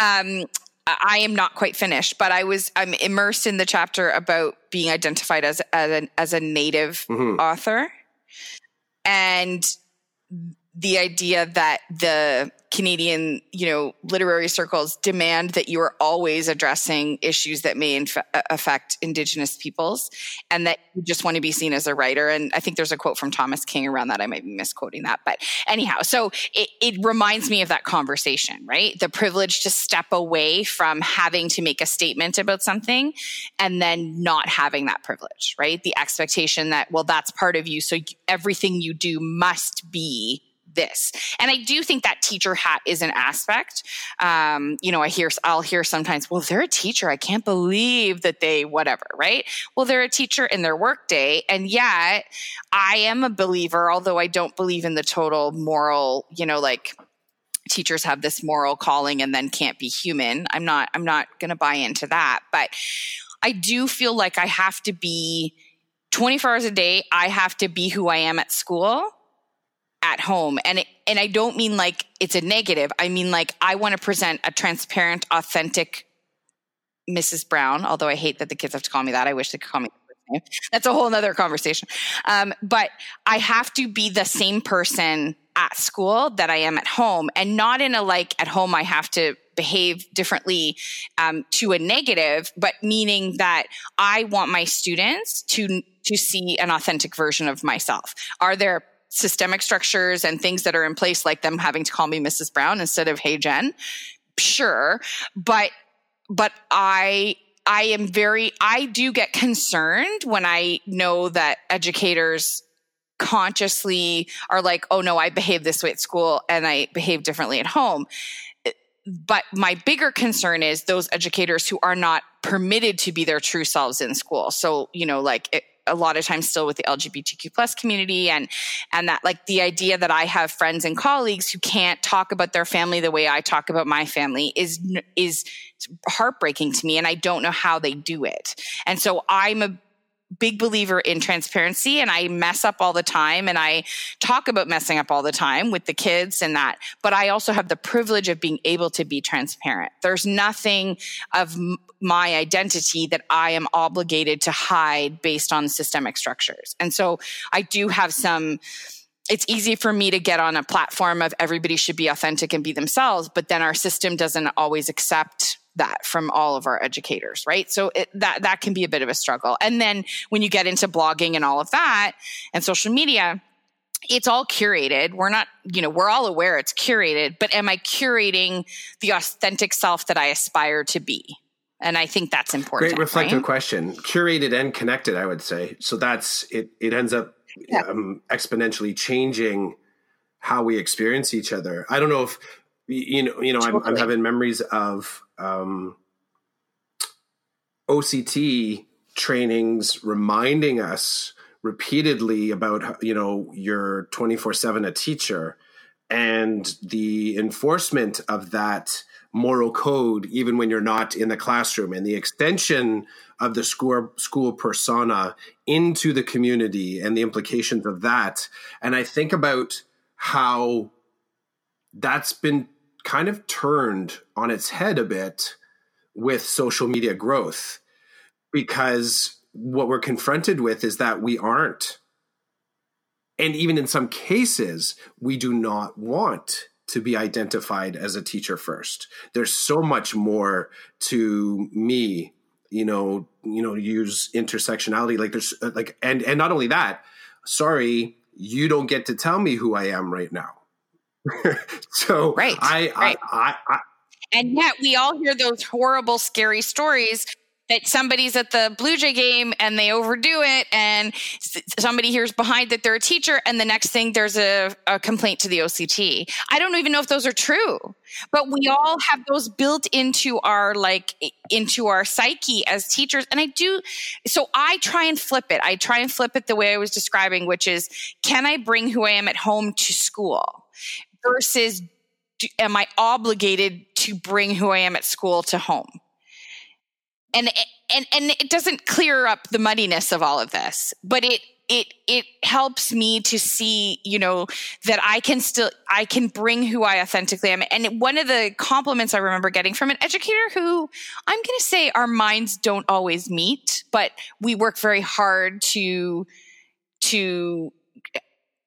Um, I am not quite finished, but I was I'm immersed in the chapter about being identified as as a, as a native mhm. author, and the idea that the Canadian, you know, literary circles demand that you are always addressing issues that may inf- uh, affect Indigenous peoples, and that you just want to be seen as a writer. And I think there's a quote from Thomas King around that. I might be misquoting that, but anyhow, so it, it reminds me of that conversation, right? The privilege to step away from having to make a statement about something, and then not having that privilege, right? The expectation that well, that's part of you, so everything you do must be this. And I do think that teacher hat is an aspect. Um, you know, I hear, I'll hear sometimes, well, they're a teacher. I can't believe that they, whatever, right? Well, they're a teacher in their workday. And yet I am a believer, although I don't believe in the total moral, you know, like, teachers have this moral calling and then can't be human. I'm not I'm not going to buy into that, but I do feel like I have to be 24 hours a day, I have to be who I am at school at home and and I don't mean like it's a negative. I mean like I want to present a transparent, authentic Mrs. Brown. Although I hate that the kids have to call me that. I wish they could call me. That's a whole other conversation. Um, but I have to be the same person at school that I am at home, and not in a like at home I have to behave differently um, to a negative, but meaning that I want my students to to see an authentic version of myself. Are there systemic structures and things that are in place, like them having to call me Mrs. Brown instead of Hey Jen. Sure. But, but I, I am very, I do get concerned when I know that educators consciously are like, oh no, I behave this way at school and I behave differently at home. But my bigger concern is those educators who are not permitted to be their true selves in school. So, you know, like it, a lot of times still with the LGBTQ plus community and and that like the idea that I have friends and colleagues who can't talk about their family the way I talk about my family is is heartbreaking to me and I don't know how they do it. And so I'm a big believer in transparency and I mess up all the time and I talk about messing up all the time with the kids and that. But I also have the privilege of being able to be transparent. There's nothing of my identity that I am obligated to hide based on systemic structures. And so I do have some it's easy for me to get on a platform of everybody should be authentic and be themselves, but then our system doesn't always accept that from all of our educators, right? So it, that that can be a bit of a struggle. And then when you get into blogging and all of that and social media, it's all curated. We're not, you know, we're all aware it's curated, but am I curating the authentic self that I aspire to be? And I think that's important. Great reflective right? question. Curated and connected, I would say. So that's it. It ends up yeah. um, exponentially changing how we experience each other. I don't know if you know. You know, totally. I'm, I'm having memories of um, OCT trainings reminding us repeatedly about you know you're 24 7 a teacher and the enforcement of that moral code even when you're not in the classroom and the extension of the school school persona into the community and the implications of that. And i think about how that's been kind of turned on its head a bit with social media growth because what we're confronted with is that we aren't. And even in some cases we do not want to be identified as a teacher first. There's so much more to me you know you know use intersectionality like there's uh, like and and not only that sorry you don't get to tell me who i am right now [LAUGHS] so right, I, right. I, I, I and yet we all hear those horrible, scary stories that somebody's at the Blue Jay game and they overdo it, and somebody hears behind that they're a teacher, and the next thing there's a, a, complaint to the OCT. I don't even know if those are true, but we all have those built into our like into our psyche as teachers. And I do, so I try and flip it. I try and flip it the way I was describing, which is, can I bring who I am at home to school? Versus am I obligated to bring who I am at school to home? And and and it doesn't clear up the muddiness of all of this, but it it it helps me to see, you know, that I can still I can bring who I authentically am. And one of the compliments I remember getting from an educator who I'm going to say our minds don't always meet, but we work very hard to to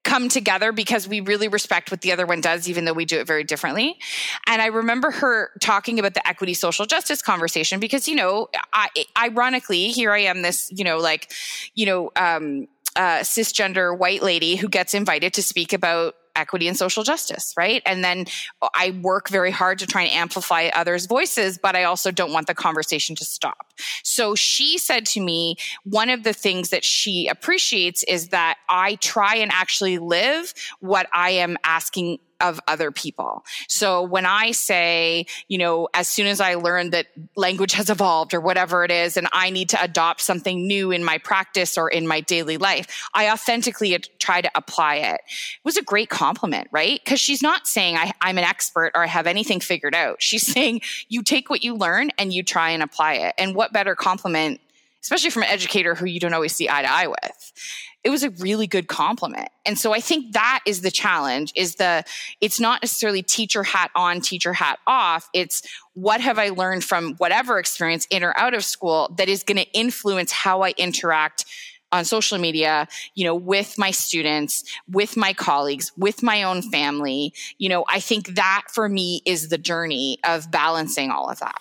come together because we really respect what the other one does, even though we do it very differently. And I remember her talking about the equity social justice conversation because, you know, I, ironically, here I am, this, you know, like, you know, um, uh, cisgender white lady who gets invited to speak about equity and social justice, right? And then I work very hard to try and amplify others' voices, but I also don't want the conversation to stop. So she said to me, one of the things that she appreciates is that I try and actually live what I am asking of other people. So when I say, you know, as soon as I learn that language has evolved or whatever it is, and I need to adopt something new in my practice or in my daily life, I authentically try to apply it. It was a great compliment, right? Because she's not saying I, I'm an expert or I have anything figured out. She's [LAUGHS] saying you take what you learn and you try and apply it. And what better compliment especially from an educator who you don't always see eye to eye with it was a really good compliment. And so I think that is the challenge is the, it's not necessarily teacher hat on, teacher hat off. It's what have I learned from whatever experience in or out of school that is going to influence how I interact on social media, you know, with my students, with my colleagues, with my own family. You know, I think that for me is the journey of balancing all of that.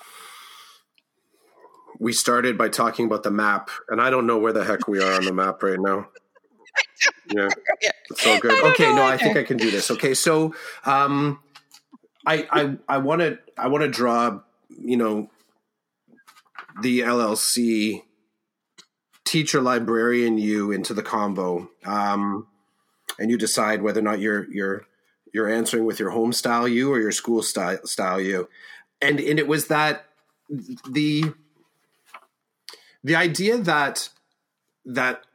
We started by talking about the map, and I don't know where the heck we are on the map right now. [LAUGHS] Yeah, it's all good. Okay, no, I think I can do this. Okay, so um, I I I want to I want to draw you know the LLC teacher librarian you into the combo, um, and you decide whether or not you're you're you're answering with your home style you or your school style style you, and and it was that the the idea that that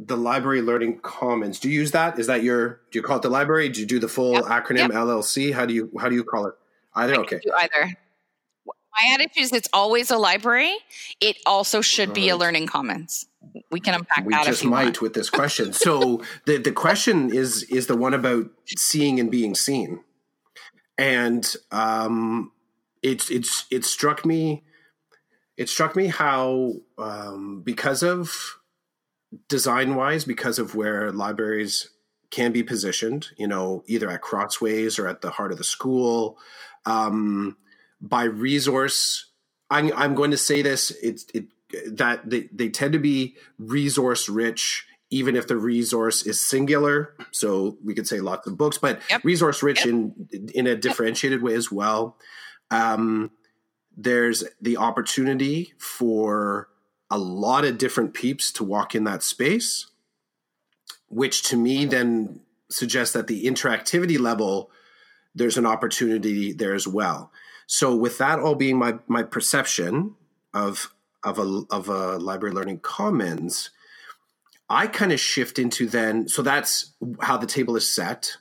the library learning commons do you use that? Is that your do you call it the library? Do you do the full yep. acronym yep. llc how do you how do you call it? Either? I okay. either. My attitude is it's always a library. It also should be a learning commons. We can unpack we that just might want. with this question. So the the question is is the one about seeing and being seen. And um it's it's it struck me it struck me how um because of design wise because of where libraries can be positioned, you know, either at crossways or at the heart of the school. Um, by resource, I'm, I'm going to say this, it, it, that they, they tend to be resource rich, even if the resource is singular. So we could say lots of books, but yep. resource rich yep. in, in a differentiated yep. way as well. Um, there's the opportunity for a lot of different peeps to walk in that space, which to me then suggests that the interactivity level, there's an opportunity there as well. So with that all being my my perception of of a of a library learning commons, I kind of shift into then so that's how the table is set.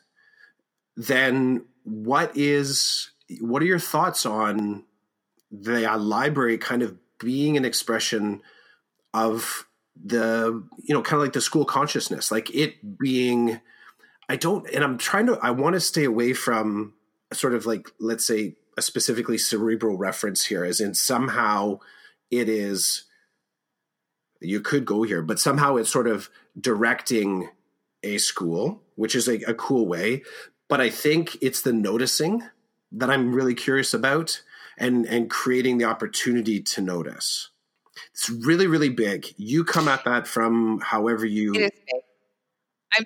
Then what is what are your thoughts on the library kind of being an expression of the you know kind of like the school consciousness like it being i don't and i'm trying to i want to stay away from sort of like let's say a specifically cerebral reference here as in somehow it is you could go here but somehow it's sort of directing a school which is a, a cool way. But i think it's the noticing that i'm really curious about and and creating the opportunity to notice it's really, really big. You come at that from however you. It is big. I'm,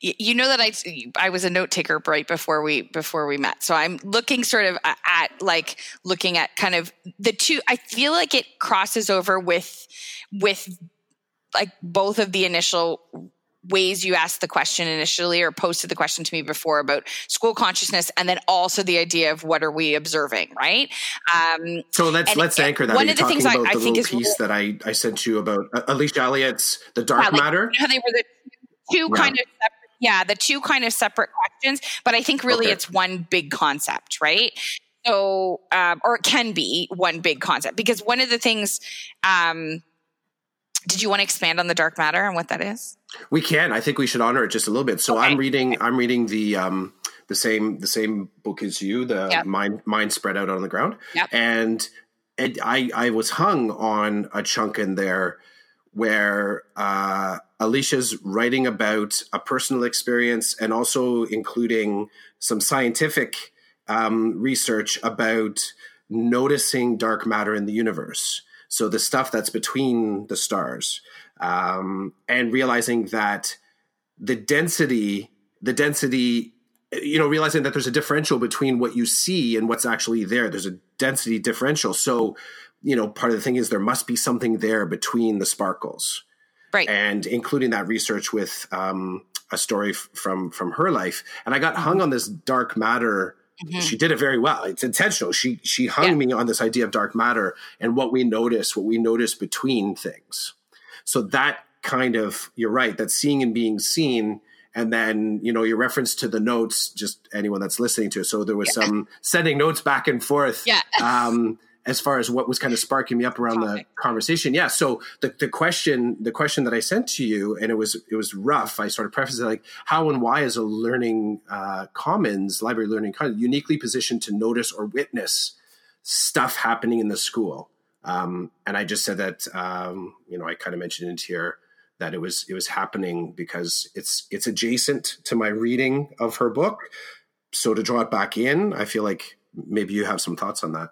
you know that I I was a note taker right before we before we met. So I'm looking sort of at like looking at kind of the two I feel like it crosses over with with like both of the initial ways you asked the question initially or posted the question to me before about school consciousness and then also the idea of what are we observing right um, so let's let's anchor that one of the things I, I think is piece that I, I sent you about uh, alicia elliott's the dark yeah, like, matter you know, they were the two yeah. kind of separate yeah the two kind of separate questions but i think really okay. it's one big concept right so um, or it can be one big concept because one of the things um, did you want to expand on the dark matter and what that is? We can. I think we should honor it just a little bit. So okay. I'm reading. I'm reading the um, the same the same book as you. The yep. mind mind spread out on the ground. Yep. And and I I was hung on a chunk in there where uh, Alicia's writing about a personal experience and also including some scientific um, research about noticing dark matter in the universe. So the stuff that's between the stars, um, and realizing that the density, the density, you know, realizing that there's a differential between what you see and what's actually there. There's a density differential. So, you know, part of the thing is there must be something there between the sparkles, right? And including that research with um, a story f- from from her life. And I got hung on this dark matter Mm-hmm. She did it very well. It's intentional. She she hung yeah. me on this idea of dark matter and what we notice, what we notice between things. So that kind of you're right. That seeing and being seen, and then you know your reference to the notes. Just anyone that's listening to it. So there was yeah. some sending notes back and forth. Yeah. [LAUGHS] Um, as far as what was kind of sparking me up around Topic. the conversation. Yeah. So the, the question, the question that I sent to you, and it was it was rough. I sort of prefaced it like how and why is a learning uh, commons library learning commons uniquely positioned to notice or witness stuff happening in the school. Um, and I just said that um, you know I kind of mentioned it here that it was it was happening because it's it's adjacent to my reading of her book. So to draw it back in, I feel like maybe you have some thoughts on that.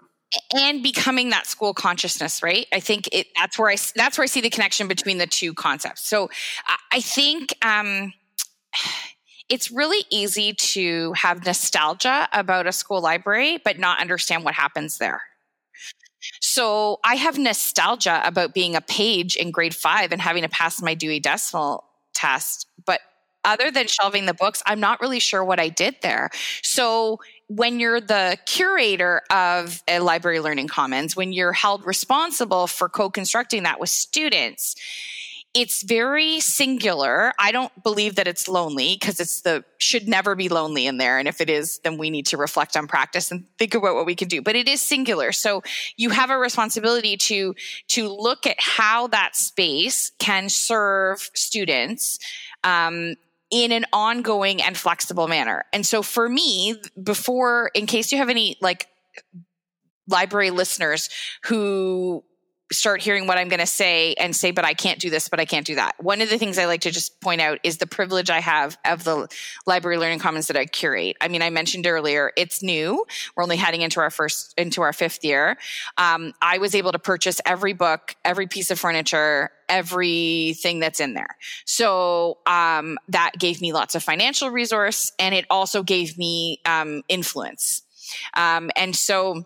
And becoming that school consciousness right? I think it that's where i that's where i see the connection between the two concepts. So i think um [SIGHS] it's really easy to have nostalgia about a school library but not understand what happens there so i have nostalgia about being a page in grade five and having to pass my dewey decimal test but other than shelving the books i'm not really sure what i did there. So when you're the curator of a library learning commons, when you're held responsible for co-constructing that with students, it's very singular. I don't believe that it's lonely because it's the should never be lonely in there. And if it is, then we need to reflect on practice and think about what we can do. But it is singular. So you have a responsibility to to look at how that space can serve students um, in an ongoing and flexible manner. And so for me, before, in case you have any like library listeners who start hearing what I'm going to say and say, but I can't do this, but I can't do that. One of the things I like to just point out is the privilege I have of the library learning commons that I curate. I mean, I mentioned earlier, it's new. We're only heading into our first, into our fifth year. Um, I was able to purchase every book, every piece of furniture, everything that's in there. So um, that gave me lots of financial resource and it also gave me um, influence. Um, and so,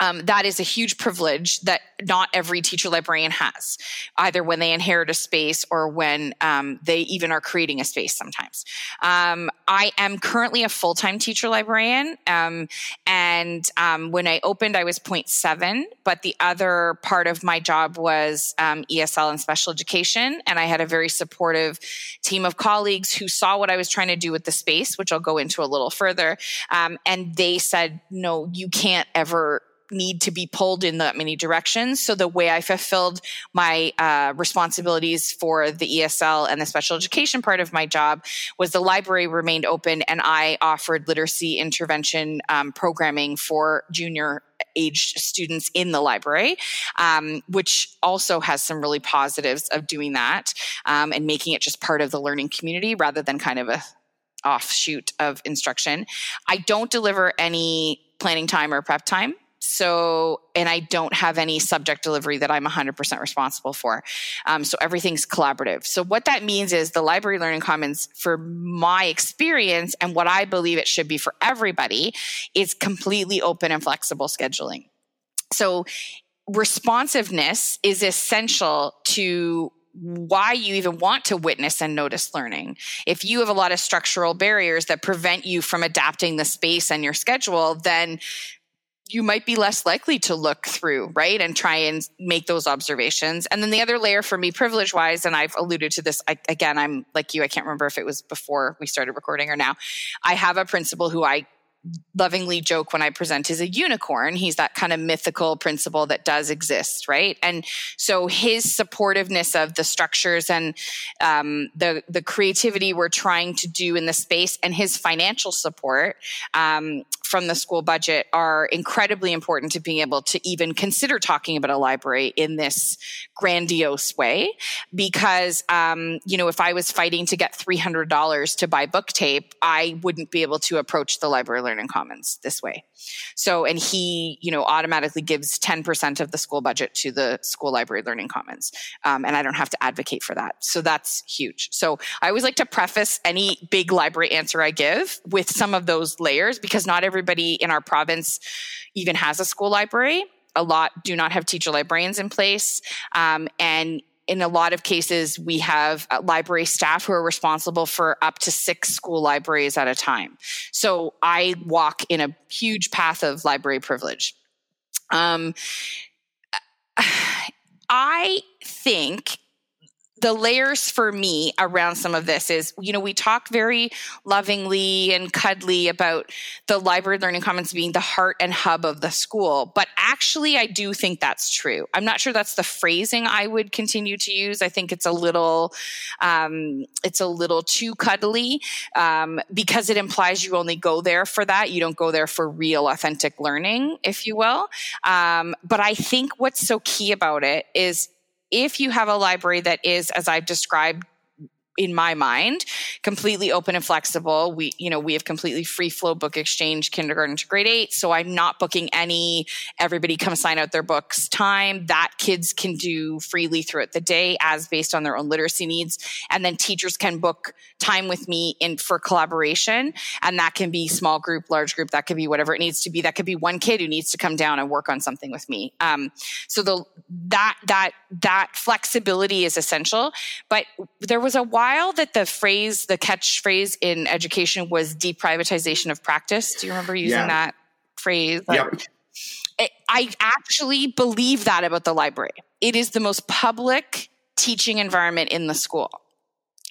um, that is a huge privilege that not every teacher librarian has, either when they inherit a space or when um, they even are creating a space sometimes. Um, I am currently a full time teacher librarian. Um, and um, when I opened, I was 0.7, but the other part of my job was um, ESL and special education. And I had a very supportive team of colleagues who saw what I was trying to do with the space, which I'll go into a little further. and they said, no, you can't ever need to be pulled in that many directions. So the way I fulfilled my uh, responsibilities for the ESL and the special education part of my job was the library remained open and I offered literacy intervention um, programming for junior aged students in the library, um, which also has some really positives of doing that um, and making it just part of the learning community rather than kind of a offshoot of instruction. I don't deliver any planning time or prep time. So, and I don't have any subject delivery that I'm 100% responsible for. Um, so everything's collaborative. So what that means is the library learning commons, for my experience and what I believe it should be for everybody, is completely open and flexible scheduling. So responsiveness is essential to why you even want to witness and notice learning. If you have a lot of structural barriers that prevent you from adapting the space and your schedule, then you might be less likely to look through, right? And try and make those observations. And then the other layer for me, privilege wise, and I've alluded to this I, again, I'm like you, I can't remember if it was before we started recording or now. I have a principal who I lovingly joke when I present is a unicorn. He's that kind of mythical principal that does exist, right? And so his supportiveness of the structures and um, the the creativity we're trying to do in the space, and his financial support um, from the school budget are incredibly important to being able to even consider talking about a library in this grandiose way. Because um, you know, if I was fighting to get three hundred dollars to buy book tape, I wouldn't be able to approach the library learning commons this way. So, and he, you know, automatically gives 10% of the school budget to the school library learning commons. Um, and I don't have to advocate for that. So that's huge. So I always like to preface any big library answer I give with some of those layers because not everybody in our province even has a school library a lot do not have teacher librarians in place. Um, and in a lot of cases, we have uh, library staff who are responsible for up to six school libraries at a time. So I walk in a huge path of library privilege. Um, [SIGHS] I think the layers for me around some of this is, you know, we talk very lovingly and cuddly about the library learning commons being the heart and hub of the school. But actually, I do think that's true. I'm not sure that's the phrasing I would continue to use. I think it's a little, um, it's a little too cuddly um, because it implies you only go there for that. You don't go there for real, authentic learning, if you will. Um, but I think what's so key about it is if you have a library that is, as I've described, in my mind completely open and flexible. We you know we have completely free flow book exchange kindergarten to grade 8 so i'm not booking any everybody come sign out their books time. That kids can do freely throughout the day as based on their own literacy needs. And then teachers can book time with me in for collaboration and that can be small group large group that could be whatever it needs to be. That could be one kid who needs to come down and work on something with me. Um, so the that that that flexibility is essential. But there was a while that the phrase, the catchphrase in education was deprivatization of practice. Do you remember using yeah. that phrase? Yep. I actually believe that about the library. It is the most public teaching environment in the school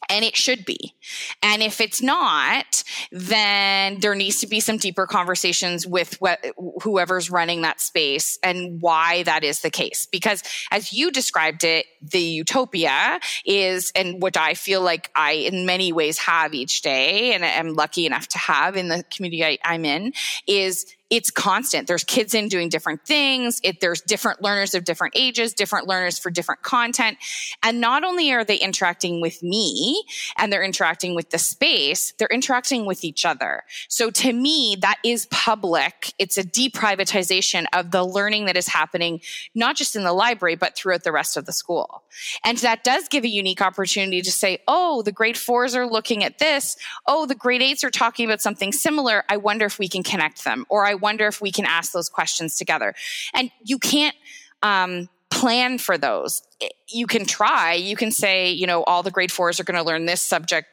and it should be. And if it's not, then there needs to be some deeper conversations with wh- whoever's running that space and why that is the case. Because as you described it, the utopia is, and what I feel like I in many ways have each day and I'm lucky enough to have in the community I, I'm in is it's constant. There's kids in doing different things. It, there's different learners of different ages, different learners for different content. And not only are they interacting with me and they're interacting with the space, they're interacting with each other. So to me, that is public. It's a deprivatization of the learning that is happening, not just in the library, but throughout the rest of the school. And that does give a unique opportunity to say, oh, the grade fours are looking at this. Oh, the grade eights are talking about something similar. I wonder if we can connect them. Or I wonder if we can ask those questions together. And you can't, um, plan for those. You can try. You can say, you know, all the grade fours are going to learn this subject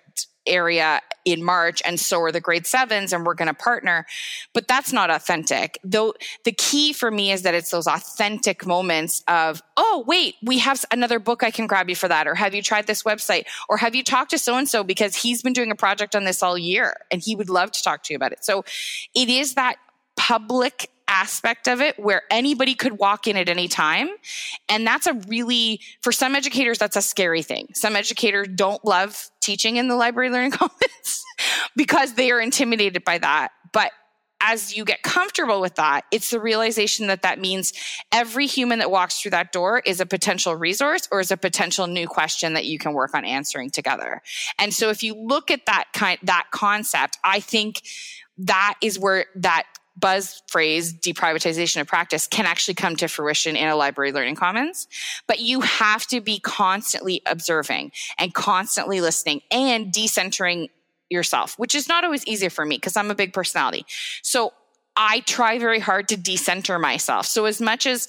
area in March and so are the grade sevens and we're going to partner. But that's not authentic. Though the key for me is that it's those authentic moments of, oh, wait, we have another book I can grab you for that. Or have you tried this website? Or have you talked to so and so because he's been doing a project on this all year and he would love to talk to you about it. So it is that public aspect of it where anybody could walk in at any time. And that's a really, for some educators, that's a scary thing. Some educators don't love teaching in the library learning [LAUGHS] commons because they are intimidated by that. But as you get comfortable with that, it's the realization that that means every human that walks through that door is a potential resource or is a potential new question that you can work on answering together. And so if you look at that kind, that concept, I think that is where that buzz phrase deprivatization of practice can actually come to fruition in a library learning commons but you have to be constantly observing and constantly listening and decentering yourself which is not always easier for me because i'm a big personality so i try very hard to decenter myself so as much as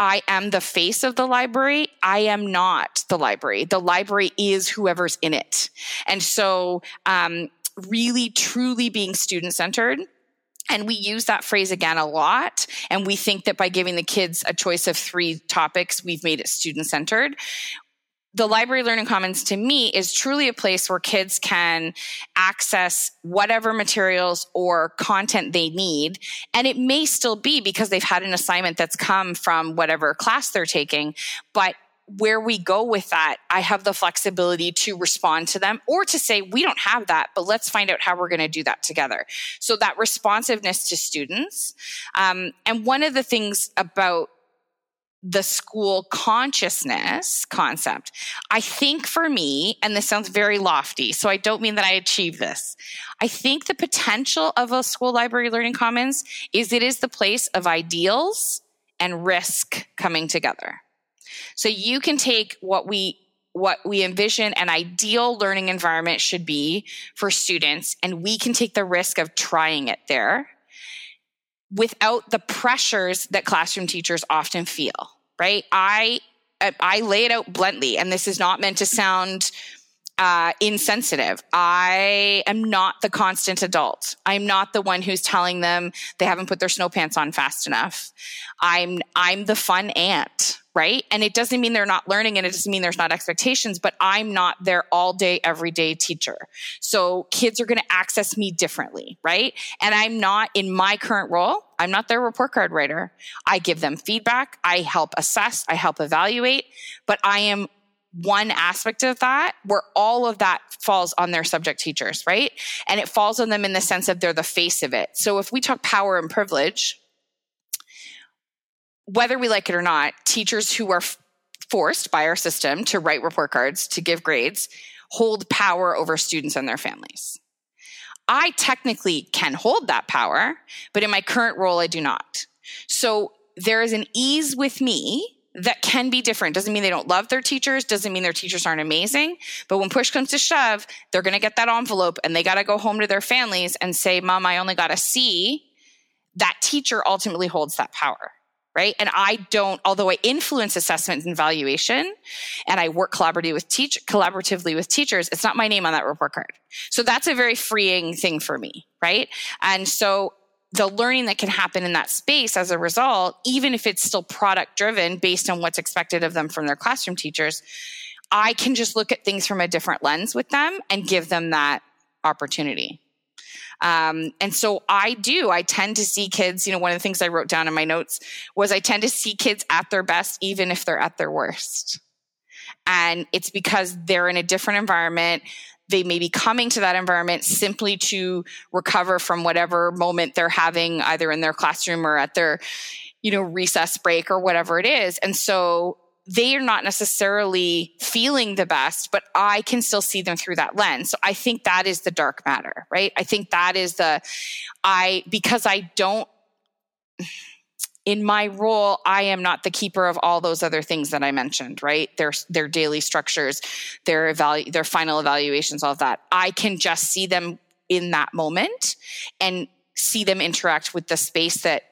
I am the face of the library. I am not the library. The library is whoever's in it. And so, um, really, truly being student centered and we use that phrase again a lot. And we think that by giving the kids a choice of three topics, we've made it student centered. the library learning commons to me is truly a place where kids can access whatever materials or content they need and it may still be because they've had an assignment that's come from whatever class they're taking but where we go with that, I have the flexibility to respond to them or to say, we don't have that, but let's find out how we're going to do that together. So that responsiveness to students. Um, and one of the things about the school consciousness concept. I think for me, and this sounds very lofty, so I don't mean that I achieve this. I think the potential of a school library learning commons is it is the place of ideals and risk coming together. So you can take what we what we envision an ideal learning environment should be for students and we can take the risk of trying it there without the pressures that classroom teachers often feel, right? I I lay it out bluntly and this is not meant to sound uh, insensitive. I am not the constant adult. I'm not the one who's telling them they haven't put their snow pants on fast enough. I'm I'm the fun aunt, right? And it doesn't mean they're not learning, and it doesn't mean there's not expectations. But I'm not their all day, everyday teacher. So kids are going to access me differently, right? And I'm not in my current role. I'm not their report card writer. I give them feedback. I help assess. I help evaluate. But I am one aspect of that where all of that falls on their subject teachers, right? And it falls on them in the sense of they're the face of it. So if we talk power and privilege, whether we like it or not, teachers who are forced by our system to write report cards, to give grades, hold power over students and their families. I technically can hold that power, but in my current role, I do not. So there is an ease with me that can be different. Doesn't mean they don't love their teachers, doesn't mean their teachers aren't amazing. But when push comes to shove, they're going to get that envelope and they got to go home to their families and say, Mom, I only got a C. That teacher ultimately holds that power. Right. And I don't, although I influence assessment and evaluation and I work collaboratively with teach collaboratively with teachers, it's not my name on that report card. So that's a very freeing thing for me. Right. And so the learning that can happen in that space as a result, even if it's still product driven based on what's expected of them from their classroom teachers, I can just look at things from a different lens with them and give them that opportunity. Um, and so I do, I tend to see kids, you know, one of the things I wrote down in my notes was I tend to see kids at their best, even if they're at their worst. And it's because they're in a different environment they may be coming to that environment simply to recover from whatever moment they're having either in their classroom or at their you know recess break or whatever it is and so they are not necessarily feeling the best, but I can still see them through that lens. So I think that is the dark matter, right? I think that is the, I, because I don't, in my role, I am not the keeper of all those other things that I mentioned, right? Their their daily structures, their evalu- their final evaluations, all of that. I can just see them in that moment and see them interact with the space that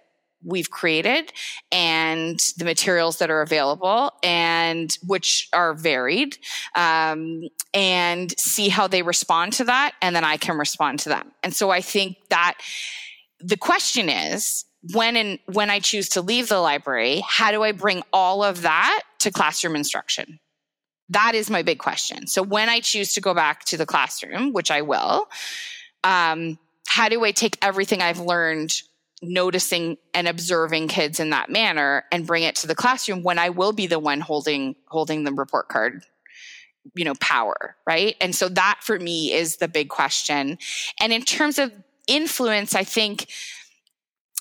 we've created and the materials that are available and which are varied um, and see how they respond to that and then i can respond to them and so i think that the question is when and when I choose to leave the library, how do I bring all of that to classroom instruction? That is my big question. So when I choose to go back to the classroom, which I will, um, how do I take everything I've learned noticing and observing kids in that manner and bring it to the classroom when I will be the one holding holding the report card you know power right and so that for me is the big question and in terms of influence i think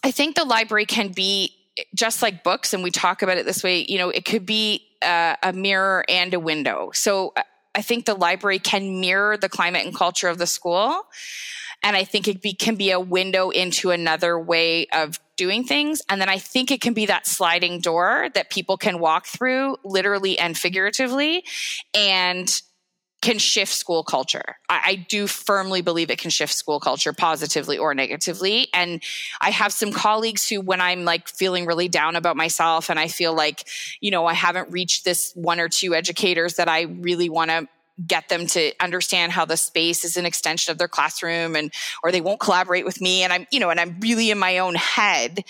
I think the library can be just like books, and we talk about it this way, you know, it could be uh, a mirror and a window. So uh, I think the library can mirror the climate and culture of the school. And I think it be, can be a window into another way of doing things. And then I think it can be that sliding door that people can walk through literally and figuratively and can shift school culture. I, I, do firmly believe it can shift school culture positively or negatively. And I have some colleagues who, when I'm like feeling really down about myself and I feel like, you know, I haven't reached this one or two educators that I really want to get them to understand how the space is an extension of their classroom and or they won't collaborate with me. And i'm you know and i'm really in my own head.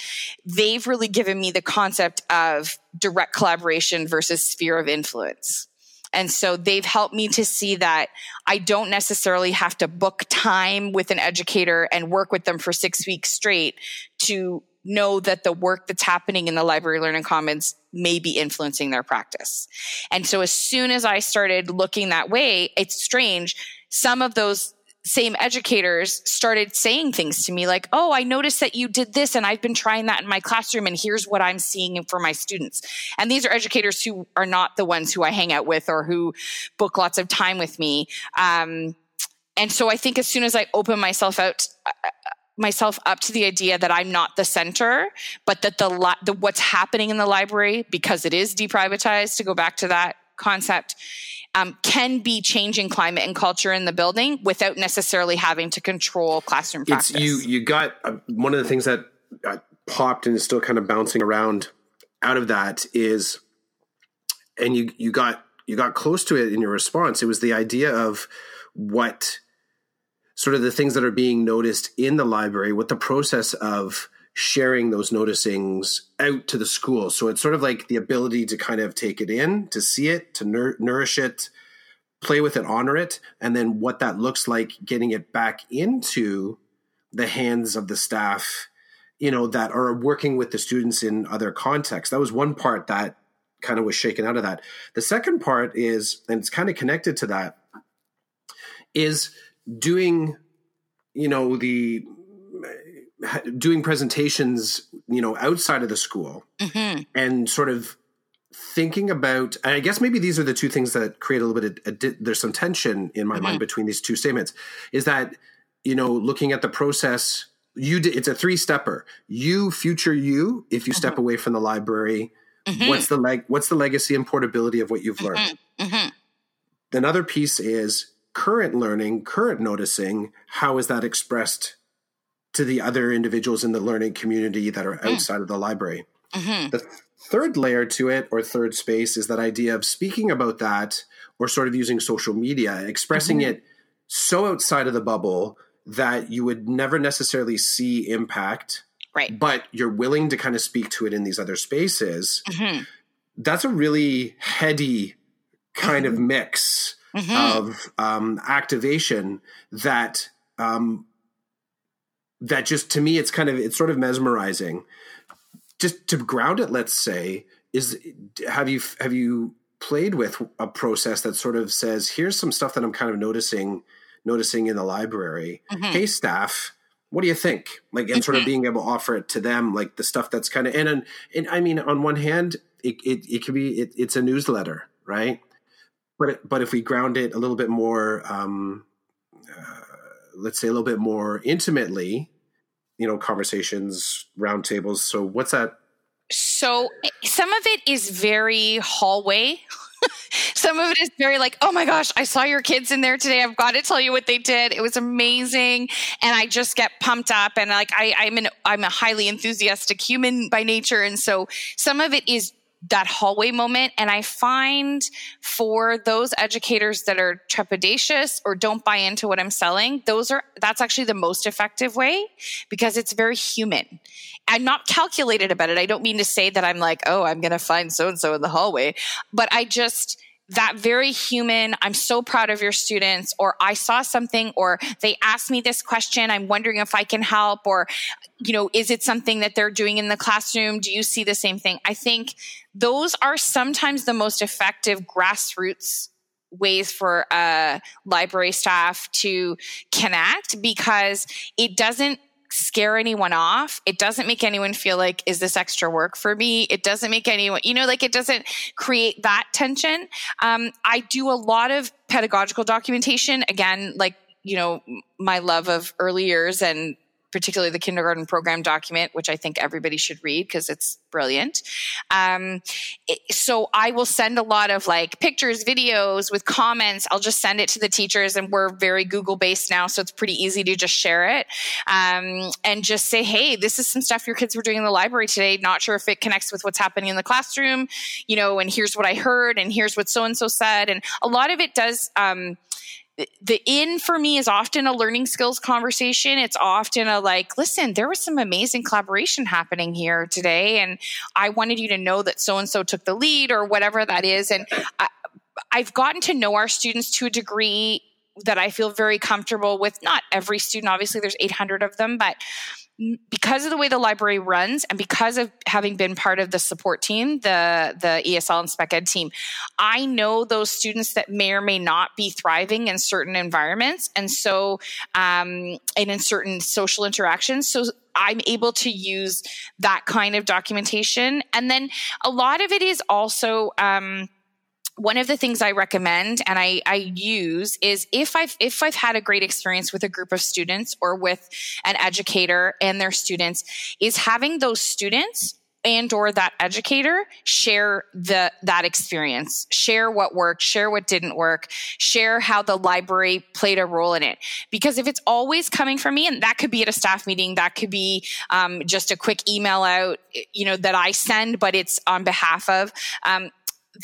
They've really given me the concept of direct collaboration versus sphere of influence. And so they've helped me to see that I don't necessarily have to book time with an educator and work with them for six weeks straight to know that the work that's happening in the library learning commons may be influencing their practice. And so as soon as I started looking that way, it's strange. Some of those same educators started saying things to me like, Oh, I noticed that you did this and I've been trying that in my classroom and here's what I'm seeing for my students. And these are educators who are not the ones who I hang out with or who book lots of time with me. Um, and so I think as soon as I open myself out, uh, myself up to the idea that I'm not the center, but that the, the what's happening in the library because it is deprivatized. To go back to that concept, um, can be changing climate and culture in the building without necessarily having to control classroom practice. It's, you you got uh, one of the things that uh, popped and is still kind of bouncing around out of that is, and you you got you got close to it in your response. It was the idea of what sort of the things that are being noticed in the library, with the process of sharing those noticings out to the school. So it's sort of like the ability to kind of take it in, to see it, to nourish it, play with it, honor it, and then what that looks like getting it back into the hands of the staff, you know, that are working with the students in other contexts. That was one part that kind of was shaken out of that. The second part is, and it's kind of connected to that, is doing, you know, the doing presentations, you know, outside of the school mm-hmm. and sort of thinking about, I guess maybe these are the two things that create a little bit of, a, there's some tension in my mm-hmm. mind between these two statements is that, you know, looking at the process, you, it's a three stepper. You future you, if you mm-hmm. step away from the library, mm-hmm. what's the leg, what's the legacy and portability of what you've learned? Mm-hmm. Mm-hmm. Another piece is current learning, current noticing. How is that expressed to the other individuals in the learning community that are mm. outside mm. of the library. Mm-hmm. The third layer to it, or third space, is that idea of speaking about that or sort of using social media, expressing mm-hmm. it so outside of the bubble that you would never necessarily see impact. Right. But you're willing to kind of speak to it in these other spaces. Mm-hmm. That's a really heady kind of mm-hmm. mix mm-hmm. of um, activation that um, that just to me it's kind of it's sort of mesmerizing just to ground it let's say is have you have you played with a process that sort of says here's some stuff that i'm kind of noticing noticing in the library mm-hmm. hey staff what do you think like and sort of mm-hmm. being able to offer it to them like the stuff that's kind of and and, and i mean on one hand it it, it can be it, it's a newsletter right but but if we ground it a little bit more um uh, let's say a little bit more intimately, you know, conversations, roundtables. So what's that? So some of it is very hallway. [LAUGHS] some of it is very like, oh my gosh, I saw your kids in there today. I've got to tell you what they did. It was amazing, and I just get pumped up. And like, I, I'm an I'm a highly enthusiastic human by nature, and so some of it is that hallway moment. And I find for those educators that are trepidatious or don't buy into what I'm selling, those are, that's actually the most effective way because it's very human. I'm not calculated about it. I don't mean to say that I'm like, oh, I'm going to find so and so in the hallway, but I just, that very human, I'm so proud of your students, or I saw something, or they asked me this question, I'm wondering if I can help, or, you know, is it something that they're doing in the classroom? Do you see the same thing? I think those are sometimes the most effective grassroots ways for uh, library staff to connect because it doesn't scare anyone off. It doesn't make anyone feel like, is this extra work for me? It doesn't make anyone, you know, like it doesn't create that tension. Um, I do a lot of pedagogical documentation. Again, like, you know, my love of early years and particularly the kindergarten program document, which I think everybody should read because it's brilliant. Um, it, so I will send a lot of like pictures, videos with comments. I'll just send it to the teachers, and we're very Google based now, so it's pretty easy to just share it um, and just say, "Hey, this is some stuff your kids were doing in the library today. Not sure if it connects with what's happening in the classroom, you know. And here's what I heard, and here's what so and so said, and a lot of it does." Um, the in for me is often a learning skills conversation. It's often a like, listen, there was some amazing collaboration happening here today. And I wanted you to know that so and so took the lead or whatever that is. And I, I've gotten to know our students to a degree that I feel very comfortable with. Not every student, obviously, there's 800 of them, but because of the way the library runs and because of having been part of the support team the the esl and spec ed team i know those students that may or may not be thriving in certain environments and so um, and in certain social interactions so I'm able to use that kind of documentation. And then a lot of it is also, um, one of the things I recommend and I, I, use is if I've if I've had a great experience with a group of students or with an educator and their students, is having those students and or that educator share the that experience share what worked share what didn't work share how the library played a role in it. Because if it's always coming from me and that could be at a staff meeting that could be um, just a quick email out you know that i send but it's on behalf of um,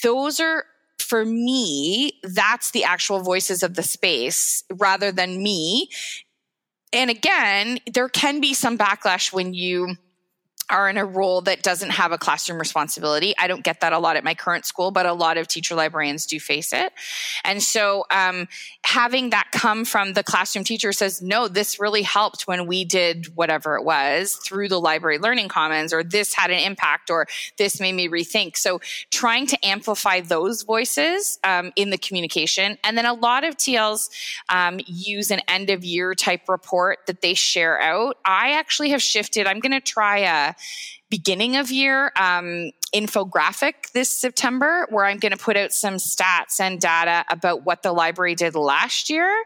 those are for me, that's the actual voices of the space rather than me. And again, there can be some backlash when you are in a role that doesn't have a classroom responsibility. I don't get that a lot at my current school, but a lot of teacher librarians do face it. And so um, having that come from the classroom teacher says, no, this really helped when we did whatever it was through the library learning commons, or this had an impact, or this made me rethink. So trying to amplify those voices um, in the communication. And then a lot of TLs um, use an end of year type report that they share out. I actually have shifted. I'm going to try a beginning of year um, infographic this September where I'm going to put out some stats and data about what the library did last year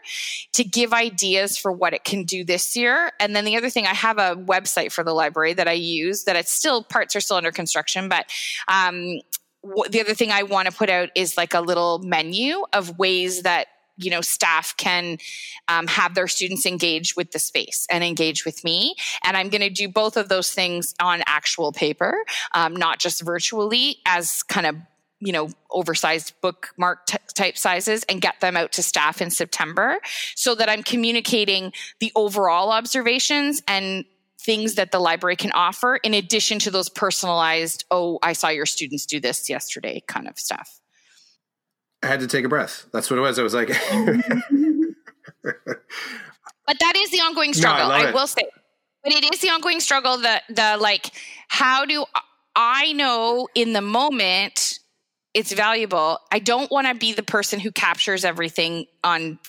to give ideas for what it can do this year. And then the other thing, I have a website for the library that I use that it's still parts are still under construction, but um, the other thing I want to put out is like a little menu of ways that you know staff can um, have their students engage with the space and engage with me. And i'm going to do both of those things on actual paper um, not just virtually as kind of you know oversized bookmark t- type sizes and get them out to staff in september so that i'm communicating the overall observations and things that the library can offer in addition to those personalized oh i saw your students do this yesterday kind of stuff I had to take a breath. That's what it was. I was like, [LAUGHS] but that is the ongoing struggle. No, I, I will say, but it is the ongoing struggle. The the like, how do I know in the moment it's valuable? I don't want to be the person who captures everything on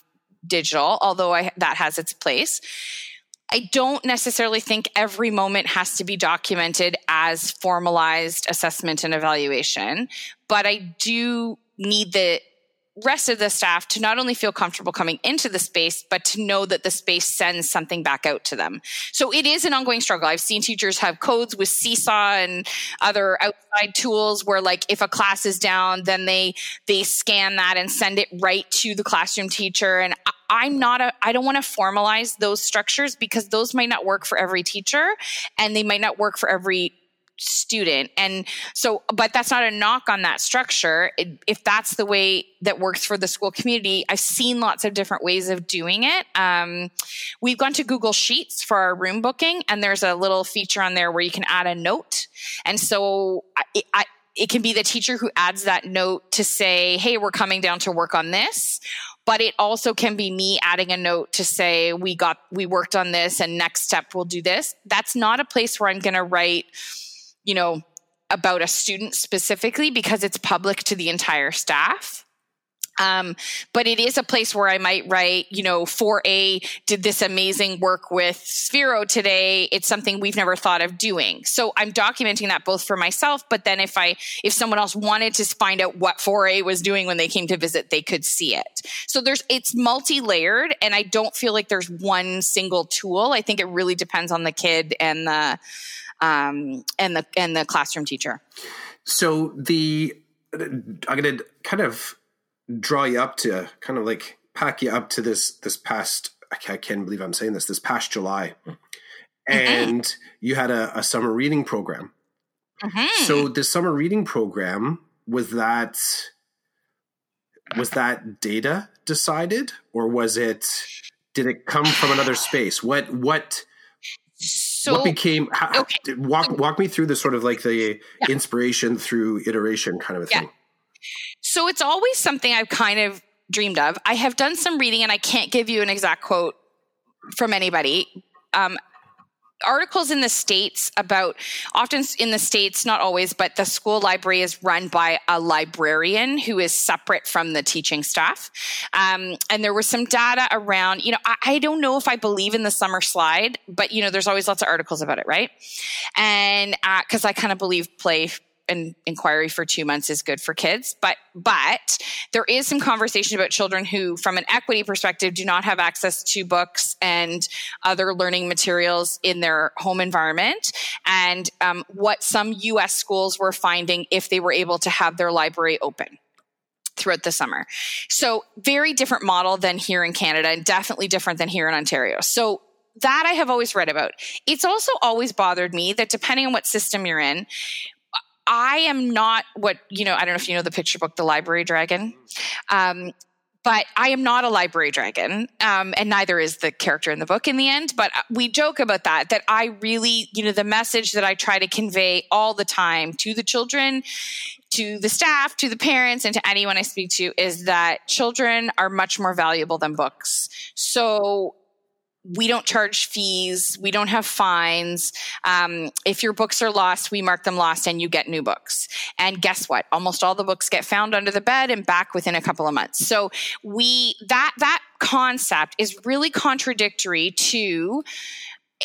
digital, although I, that has its place. I don't necessarily think every moment has to be documented as formalized assessment and evaluation, but I do need the rest of the staff to not only feel comfortable coming into the space, but to know that the space sends something back out to them. So it is an ongoing struggle. I've seen teachers have codes with Seesaw and other outside tools where like if a class is down, then they, they scan that and send it right to the classroom teacher. And I'm not a, I don't want to formalize those structures because those might not work for every teacher and they might not work for every student. And so, but that's not a knock on that structure. If that's the way that works for the school community, I've seen lots of different ways of doing it. Um, we've gone to Google Sheets for our room booking, and there's a little feature on there where you can add a note. And so I, I it can be the teacher who adds that note to say, Hey, we're coming down to work on this but it also can be me adding a note to say we got we worked on this and next step we'll do this that's not a place where i'm going to write you know, about a student specifically because it's public to the entire staff. Um, but it is a place where I might write, you know, 4A did this amazing work with Sphero today. It's something we've never thought of doing. So I'm documenting that both for myself, but then if I, if someone else wanted to find out what 4A was doing when they came to visit, they could see it. So there's, it's multi-layered and I don't feel like there's one single tool. I think it really depends on the kid and the, um, and the and the classroom teacher. So the I'm going to kind of draw you up to kind of like pack you up to this this past I can't believe I'm saying this this past July, mm-hmm. and mm-hmm. you had a, a, summer reading program. Mm-hmm. So the summer reading program was that was that data decided or was it did it come from another space? What what so what became how, okay. walk walk me through the sort of like the yeah. inspiration through iteration kind of a thing. So it's always something I've kind of dreamed of. I have done some reading, and I can't give you an exact quote from anybody. Um, articles in the states about often in the states not always but the school library is run by a librarian who is separate from the teaching staff. Um, and there was some data around you know I, I, don't know if i believe in the summer slide but you know there's always lots of articles about it right? And because uh, i kind of believe play an inquiry for two months is good for kids but but there is some conversation about children who from an equity perspective do not have access to books and other learning materials in their home environment and um, what some us schools were finding if they were able to have their library open throughout the summer. So, very different model than here in Canada and definitely different than here in Ontario. So, that I have always read about. It's also always bothered me that depending on what system you're in, I am not what, you know, I don't know if you know the picture book, The Library Dragon. Um, but I am not a library dragon, um, and neither is the character in the book in the end. But we joke about that, that I really, you know, the message that I try to convey all the time to the children, to the staff, to the parents, and to anyone I speak to is that children are much more valuable than books. So we don't charge fees. We don't have fines. Um, if your books are lost, we mark them lost and you get new books. And guess what? Almost all the books get found under the bed and back within a couple of months. So we, that, that concept is really contradictory to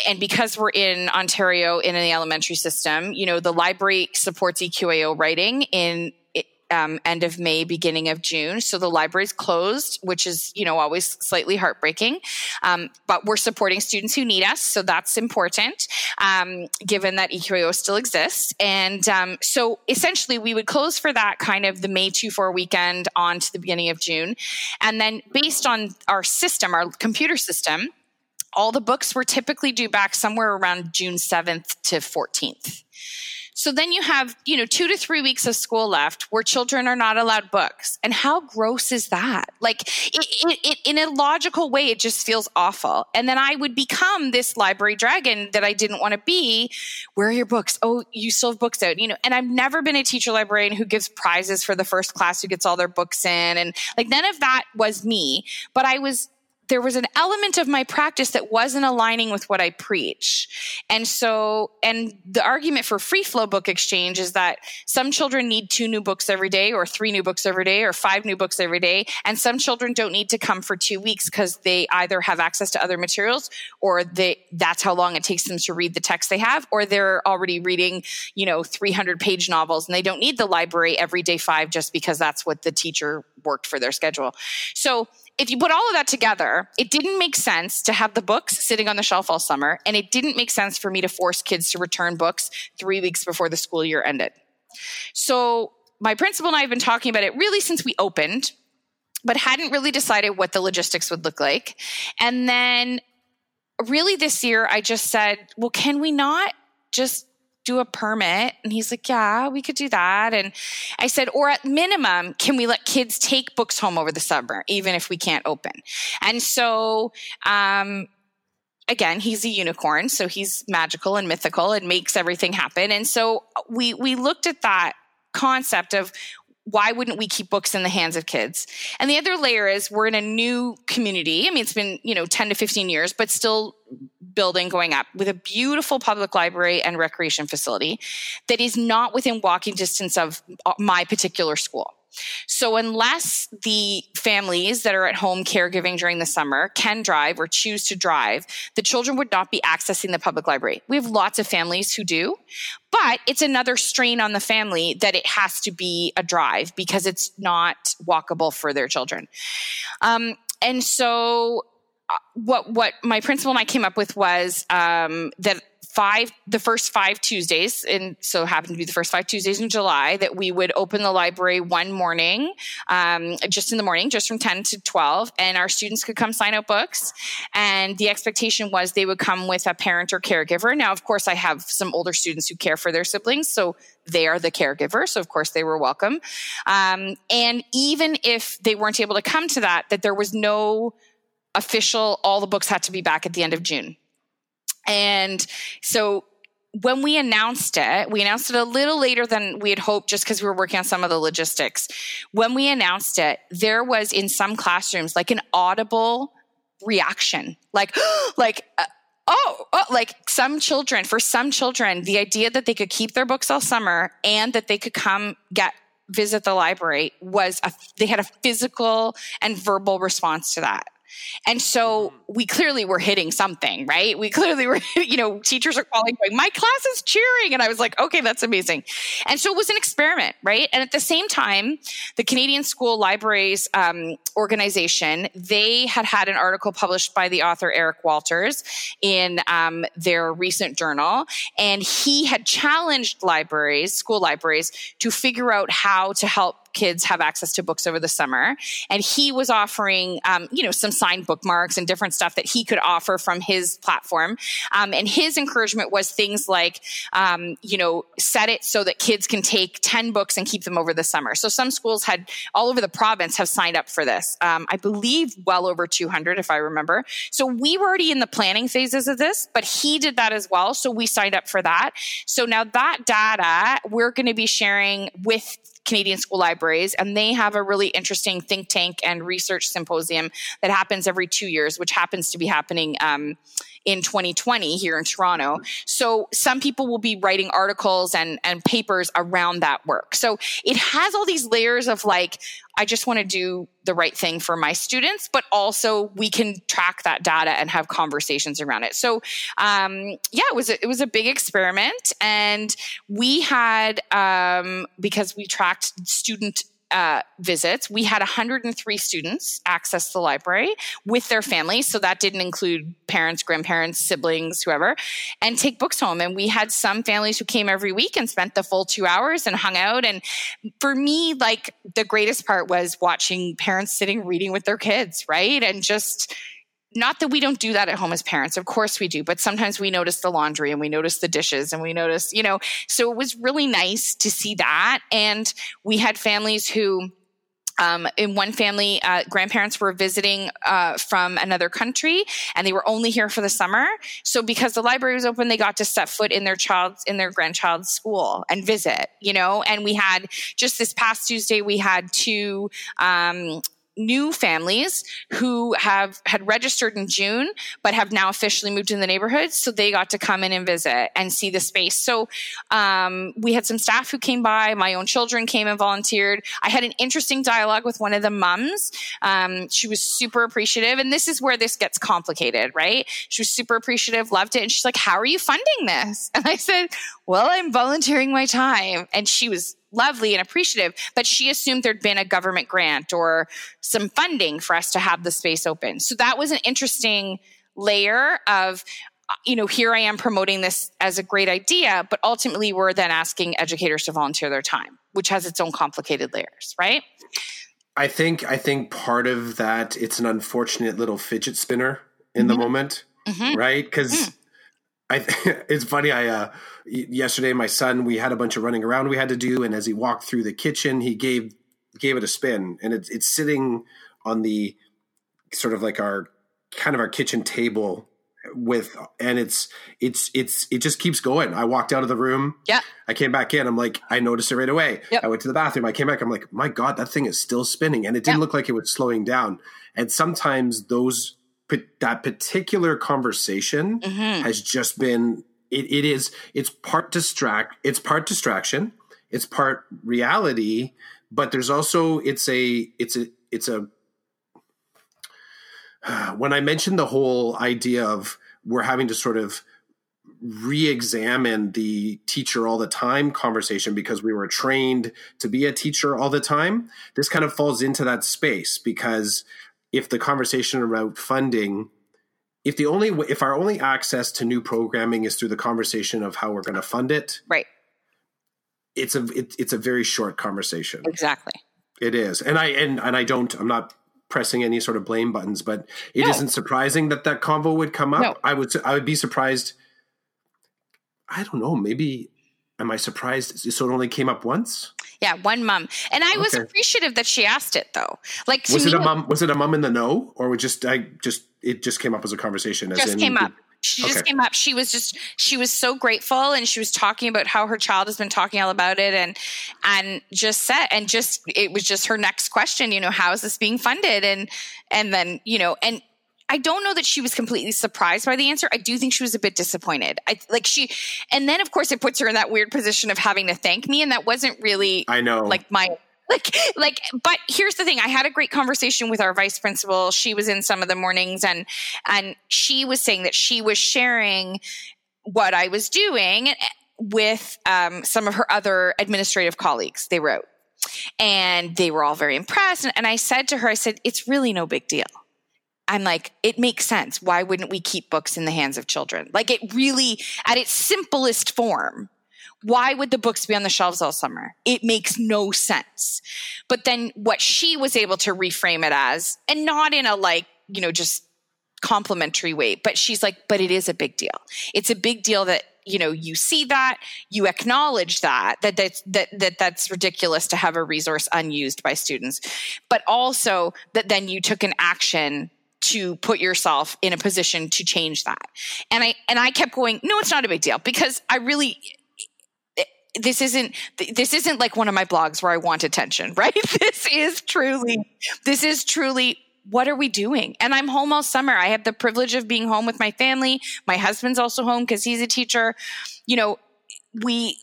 and because we're in Ontario in the elementary system, you know, the library supports EQAO writing in um, end of May, beginning of June. So the library's closed, which is, you know, always slightly heartbreaking. Um, but we're supporting students who need us. So that's important, um, given that EQAO still exists. And um, so essentially, we would close for that kind of the May 2 4 weekend on to the beginning of June. And then based on our system, our computer system, all the books were typically due back somewhere around June 7th to 14th. So then you have, you know, two to three weeks of school left where children are not allowed books. And how gross is that? Like, it, it, it, in a logical way, it just feels awful. And then I would become this library dragon that I didn't want to be. Where are your books? Oh, you still have books out, you know. And I've never been a teacher librarian who gives prizes for the first class who gets all their books in. And like, none of that was me. But I was there was an element of my practice that wasn't aligning with what I preach. And so, and the argument for free flow book exchange is that some children need two new books every day or three new books every day or five new books every day. And some children don't need to come for two weeks because they either have access to other materials or they, that's how long it takes them to read the text they have, or they're already reading, you know, 300 page novels and they don't need the library every day five just because that's what the teacher worked for their schedule. So if you put all of that together, it didn't make sense to have the books sitting on the shelf all summer, and it didn't make sense for me to force kids to return books three weeks before the school year ended. So, my principal and I have been talking about it really since we opened, but hadn't really decided what the logistics would look like. And then, really, this year, I just said, well, can we not just do a permit? And he's like, yeah, we could do that. And I said, or at minimum, can we let kids take books home over the summer, even if we can't open? And so, um, again, he's a unicorn, so he's magical and mythical and makes everything happen. And so we we looked at that concept of why wouldn't we keep books in the hands of kids? And the other layer is we're in a new community. I mean, it's been, you know, 10 to 15 years, but still building going up with a beautiful public library and recreation facility that is not within walking distance of uh, my particular school. So unless the families that are at home caregiving during the summer can drive or choose to drive, the children would not be accessing the public library. We have lots of families who do, but it's another strain on the family that it has to be a drive because it's not walkable for their children. Um, and so uh, what what my principal and I came up with was um, that five the first five tuesdays and so happened to be the first five tuesdays in july that we would open the library one morning um, just in the morning just from 10 to 12 and our students could come sign out books. And the expectation was they would come with a parent or caregiver. Now of course i have some older students who care for their siblings so they are the caregiver so of course they were welcome. Um, and even if they weren't able to come to that that there was no official all the books had to be back at the end of june and so when we announced it, we announced it a little later than we had hoped just because we were working on some of the logistics. When we announced it, there was in some classrooms like an audible reaction, like, [GASPS] like, uh, oh, oh, like some children, for some children, the idea that they could keep their books all summer and that they could come get visit the library was a, they had a physical and verbal response to that. And so mm-hmm. we clearly were hitting something, right? We clearly were, [LAUGHS] you know, teachers are calling, going, my class is cheering. And I was like, okay, that's amazing. And so it was an experiment, right? And at the same time, the Canadian School Libraries um, organization, they had had an article published by the author Eric Walters in um, their recent journal. And he had challenged libraries, school libraries, to figure out how to help kids have access to books over the summer. And he was offering, um, you know, some signed bookmarks and different stuff that he could offer from his platform. Um, and his encouragement was things like, um, you know, set it so that kids can take 10 books and keep them over the summer. So some schools had all over the province have signed up for this. Um, I believe well over 200, if I remember. So we were already in the planning phases of this, but he did that as well. So we signed up for that. So now that data we're going to be sharing with Canadian School Libraries, and they have a really interesting think tank and research symposium that happens every two years, which happens to be happening um, in 2020 here in Toronto. So some people will be writing articles and, and papers around that work. So it has all these layers of like, I just want to do the right thing for my students, but also we can track that data and have conversations around it. So, um, yeah, it was a, it was a big experiment, and we had um, because we tracked student uh, visits, we had 103 students access the library with their families. So that didn't include parents, grandparents, siblings, whoever, and take books home. And we had some families who came every week and spent the full two hours and hung out. And for me, like the greatest part was watching parents sitting reading with their kids, right? And just not that we don't do that at home as parents of course we do but sometimes we notice the laundry and we notice the dishes and we notice you know so it was really nice to see that and we had families who um, in one family, uh, grandparents were visiting uh, from another country, and they were only here for the summer. So, because the library was open, they got to set foot in their child's in their grandchild's school and visit. You know, and we had just this past Tuesday, we had two um, new families who have had registered in June but have now officially moved in the neighborhood. So they got to come in and visit and see the space. So um, we had some staff who came by. My own children came and volunteered. I had an interesting dialogue with one of the mums. Um, she was super appreciative, and this is where this gets complicated, right? She was super appreciative, loved it, and she's like, "How are you funding this?" [LAUGHS] And I said, "Well, I'm volunteering my time," and she was lovely and appreciative, but she assumed there'd been a government grant or some funding for us to have the space open. So that was an interesting layer of you know, here I am promoting this as a great idea, but ultimately we're then asking educators to volunteer their time, which has its own complicated layers, right? I think I think part of that it's an unfortunate little fidget spinner in mm-hmm. the moment, mm-hmm. right? Because mm. I [LAUGHS] it's funny. I uh, yesterday my son we had a bunch of running around we had to do, and as he walked through the kitchen, he gave gave it a spin, and it's it's sitting on the sort of like our kind of our kitchen table with and it's it's it's it just keeps going i walked out of the room yeah i came back in i'm like i noticed it right away yep. i went to the bathroom i came back i'm like my god that thing is still spinning and it didn't yep. look like it was slowing down and sometimes those that particular conversation mm-hmm. has just been it, it is it's part distract it's part distraction it's part reality but there's also it's a it's a it's a [SIGHS] when i mentioned the whole idea of we're having to sort of re-examine the teacher all the time conversation because we were trained to be a teacher all the time this kind of falls into that space because if the conversation about funding if the only if our only access to new programming is through the conversation of how we're going to fund it right. it's a it, it's a very short conversation. Exactly. It is. And i and, and i don't i'm not pressing any sort of blame buttons but it no. not surprising that that convo would come up. No. i would i would be surprised. I don't know. Maybe am i surprised? So it only came up once yeah, one mom, and I okay. was appreciative that she asked it though. Like, was it a mom? Was it a mom in the know, or was just I just it just came up as a conversation? As just in, came up. She just came up. She was just she was so grateful and she was talking about how her child has been talking all about it and and just said and just it was just her next question, you know, how is this being funded? And and then, you know, and I don't know that she was completely surprised by the answer. I do think she was a bit disappointed. I like she, and then of course it puts her in that weird position of having to thank me, and that wasn't really. I know, like my like like but here's the thing i had a great conversation with our vice principal she was in some of the mornings and and she was saying that she was sharing what i was doing with um, some of her other administrative colleagues they wrote and they were all very impressed and, and i said to her i said it's really no big deal I'm like, it makes sense. Why wouldn't we keep books in the hands of children? Like, it really, at its simplest form, why would the books be on the shelves all summer? It makes no sense. But then what she was able to reframe it as, and not in a like, you know, just complimentary way, but she's like, but it is a big deal. It's a big deal that you know you see that you acknowledge that that that's that, that that's ridiculous to have a resource unused by students but also that then you took an action to put yourself in a position to change that. And I and I kept going, no, it's not a big deal because I really this isn't this isn't like one of my blogs where I want attention, [LAUGHS] right? This is truly this is truly what are we doing? And I'm home all summer. I have the privilege of being home with my family. My husband's also home because he's a teacher. You know, we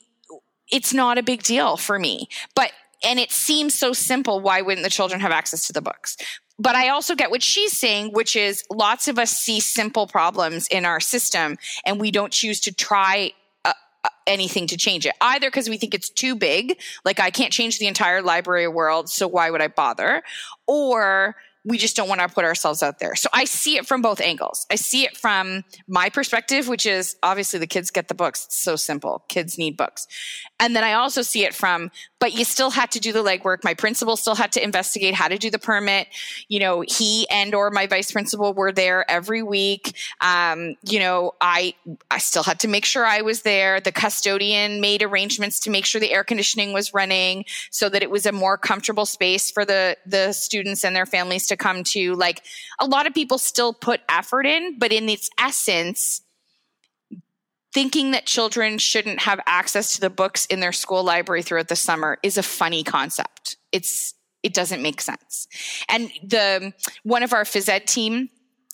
it's not a big deal for me. But and it seems so simple. Why wouldn't the children have access to the books? But I also get what she's saying, which is lots of us see simple problems in our system and we don't choose to try uh, uh anything to change it either because we think it's too big like i can't change the entire library world so why would i bother? or we just don't want to put ourselves out there. So I see it from both angles. I see it from my perspective, which is obviously the kids get the books. It's so simple. Kids need books. And then I also see it from, but you still had to do the legwork. My principal still had to investigate how to do the permit. You know, he and or my vice principal were there every week. Um, you know, I I still had to make sure I was there. The custodian made arrangements to make sure the air conditioning was running so that it was a more comfortable space for the the students and their families to come to. Like a lot of people still put effort in, but in its essence, thinking that children shouldn't have access to the books in their school library throughout the summer is a funny concept. It's it doesn't make sense. And the one of our phys ed team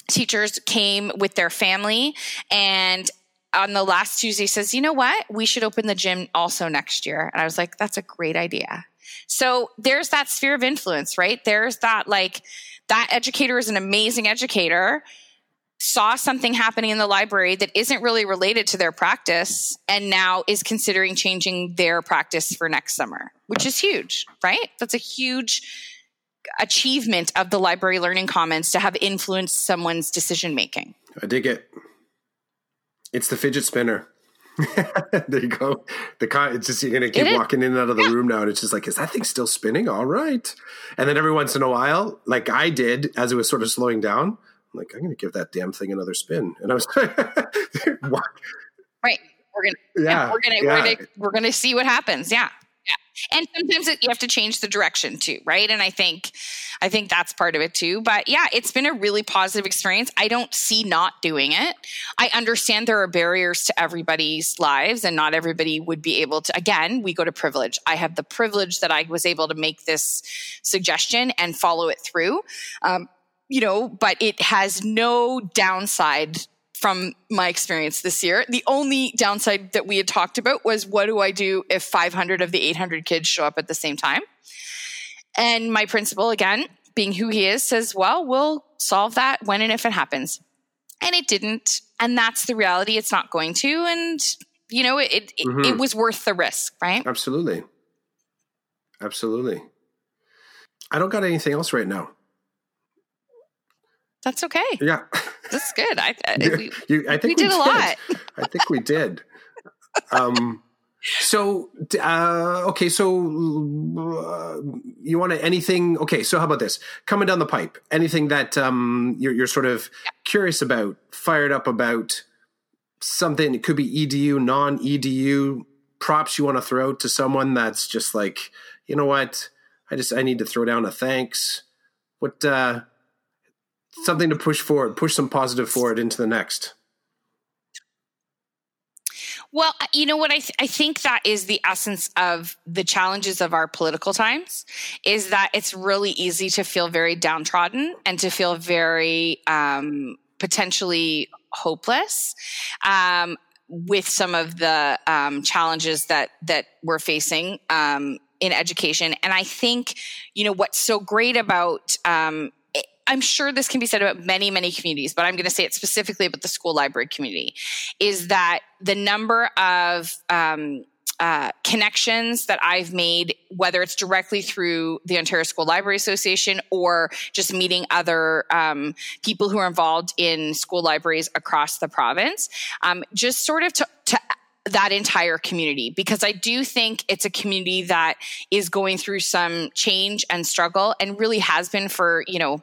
teachers came with their family and on the last Tuesday says, "You know what? We should open the gym also next year." And I was like, "That's a great idea." So there's that sphere of influence, right? There's that like that educator is an amazing educator saw something happening in the library that isn't really related to their practice and now is considering changing their practice for next summer, which is huge, right? That's a huge achievement of the library learning commons to have influenced someone's decision making. I dig it. It's the fidget spinner. [LAUGHS] there you go. The con- it's just you're gonna keep walking in and out of the room now, and it's just like, is that thing still spinning? All right. And then every once in a while, like I did, as it was sort of slowing down, I'm like, I'm going to give that damn thing another spin. And I was like, [LAUGHS] right. We're gonna, yeah, yeah we're gonna, yeah. we're gonna, we're gonna see what happens. Yeah, yeah. And sometimes it, you have to change the direction too, right? And I think, I think that's part of it too. But yeah, it's been a really positive experience. I don't see not doing it. I understand there are barriers to everybody's lives, and not everybody would be able to. Again, we go to privilege. I have the privilege that I was able to make this suggestion and follow it through. Um, you know, but it has no downside from my experience this year. The only downside that we had talked about was what do I do if 500 of the 800 kids show up at the same time? And my principal, again, being who he is, says, well, we'll solve that when and if it happens. And it didn't. And that's the reality. It's not going to. And, you know, it, it, mm-hmm. it was worth the risk, right? Absolutely. Absolutely. I don't got anything else right now. That's okay. Yeah, that's good. I, I, we, you, I think we, we did, did, a lot. I think we did. Um, so uh, okay, so uh, you want to anything? Okay, so how about this? Coming down the pipe, anything that um, you're, you're sort of yeah. curious about, fired up about, something. It could be edu, non edu props you want to throw to someone that's just like, you know what? I just I need to throw down a thanks. What uh, something to push forward, push some positive forward into the next. Well, you know what? I, th- I think that is the essence of the challenges of our political times is that it's really easy to feel very downtrodden and to feel very um, potentially hopeless. Um, with some of the um, challenges that that we're facing um, in education, and I think you know what's so great about um, I'm sure this can be said about many, many communities, but I'm going to say it specifically about the school library community, is that the number of um, uh, connections that I've made, whether it's directly through the Ontario School Library Association or just meeting other um, people who are involved in school libraries across the province, um, just sort of to, to that entire community because I do think it's a community that is going through some change and struggle and really has been for, you know,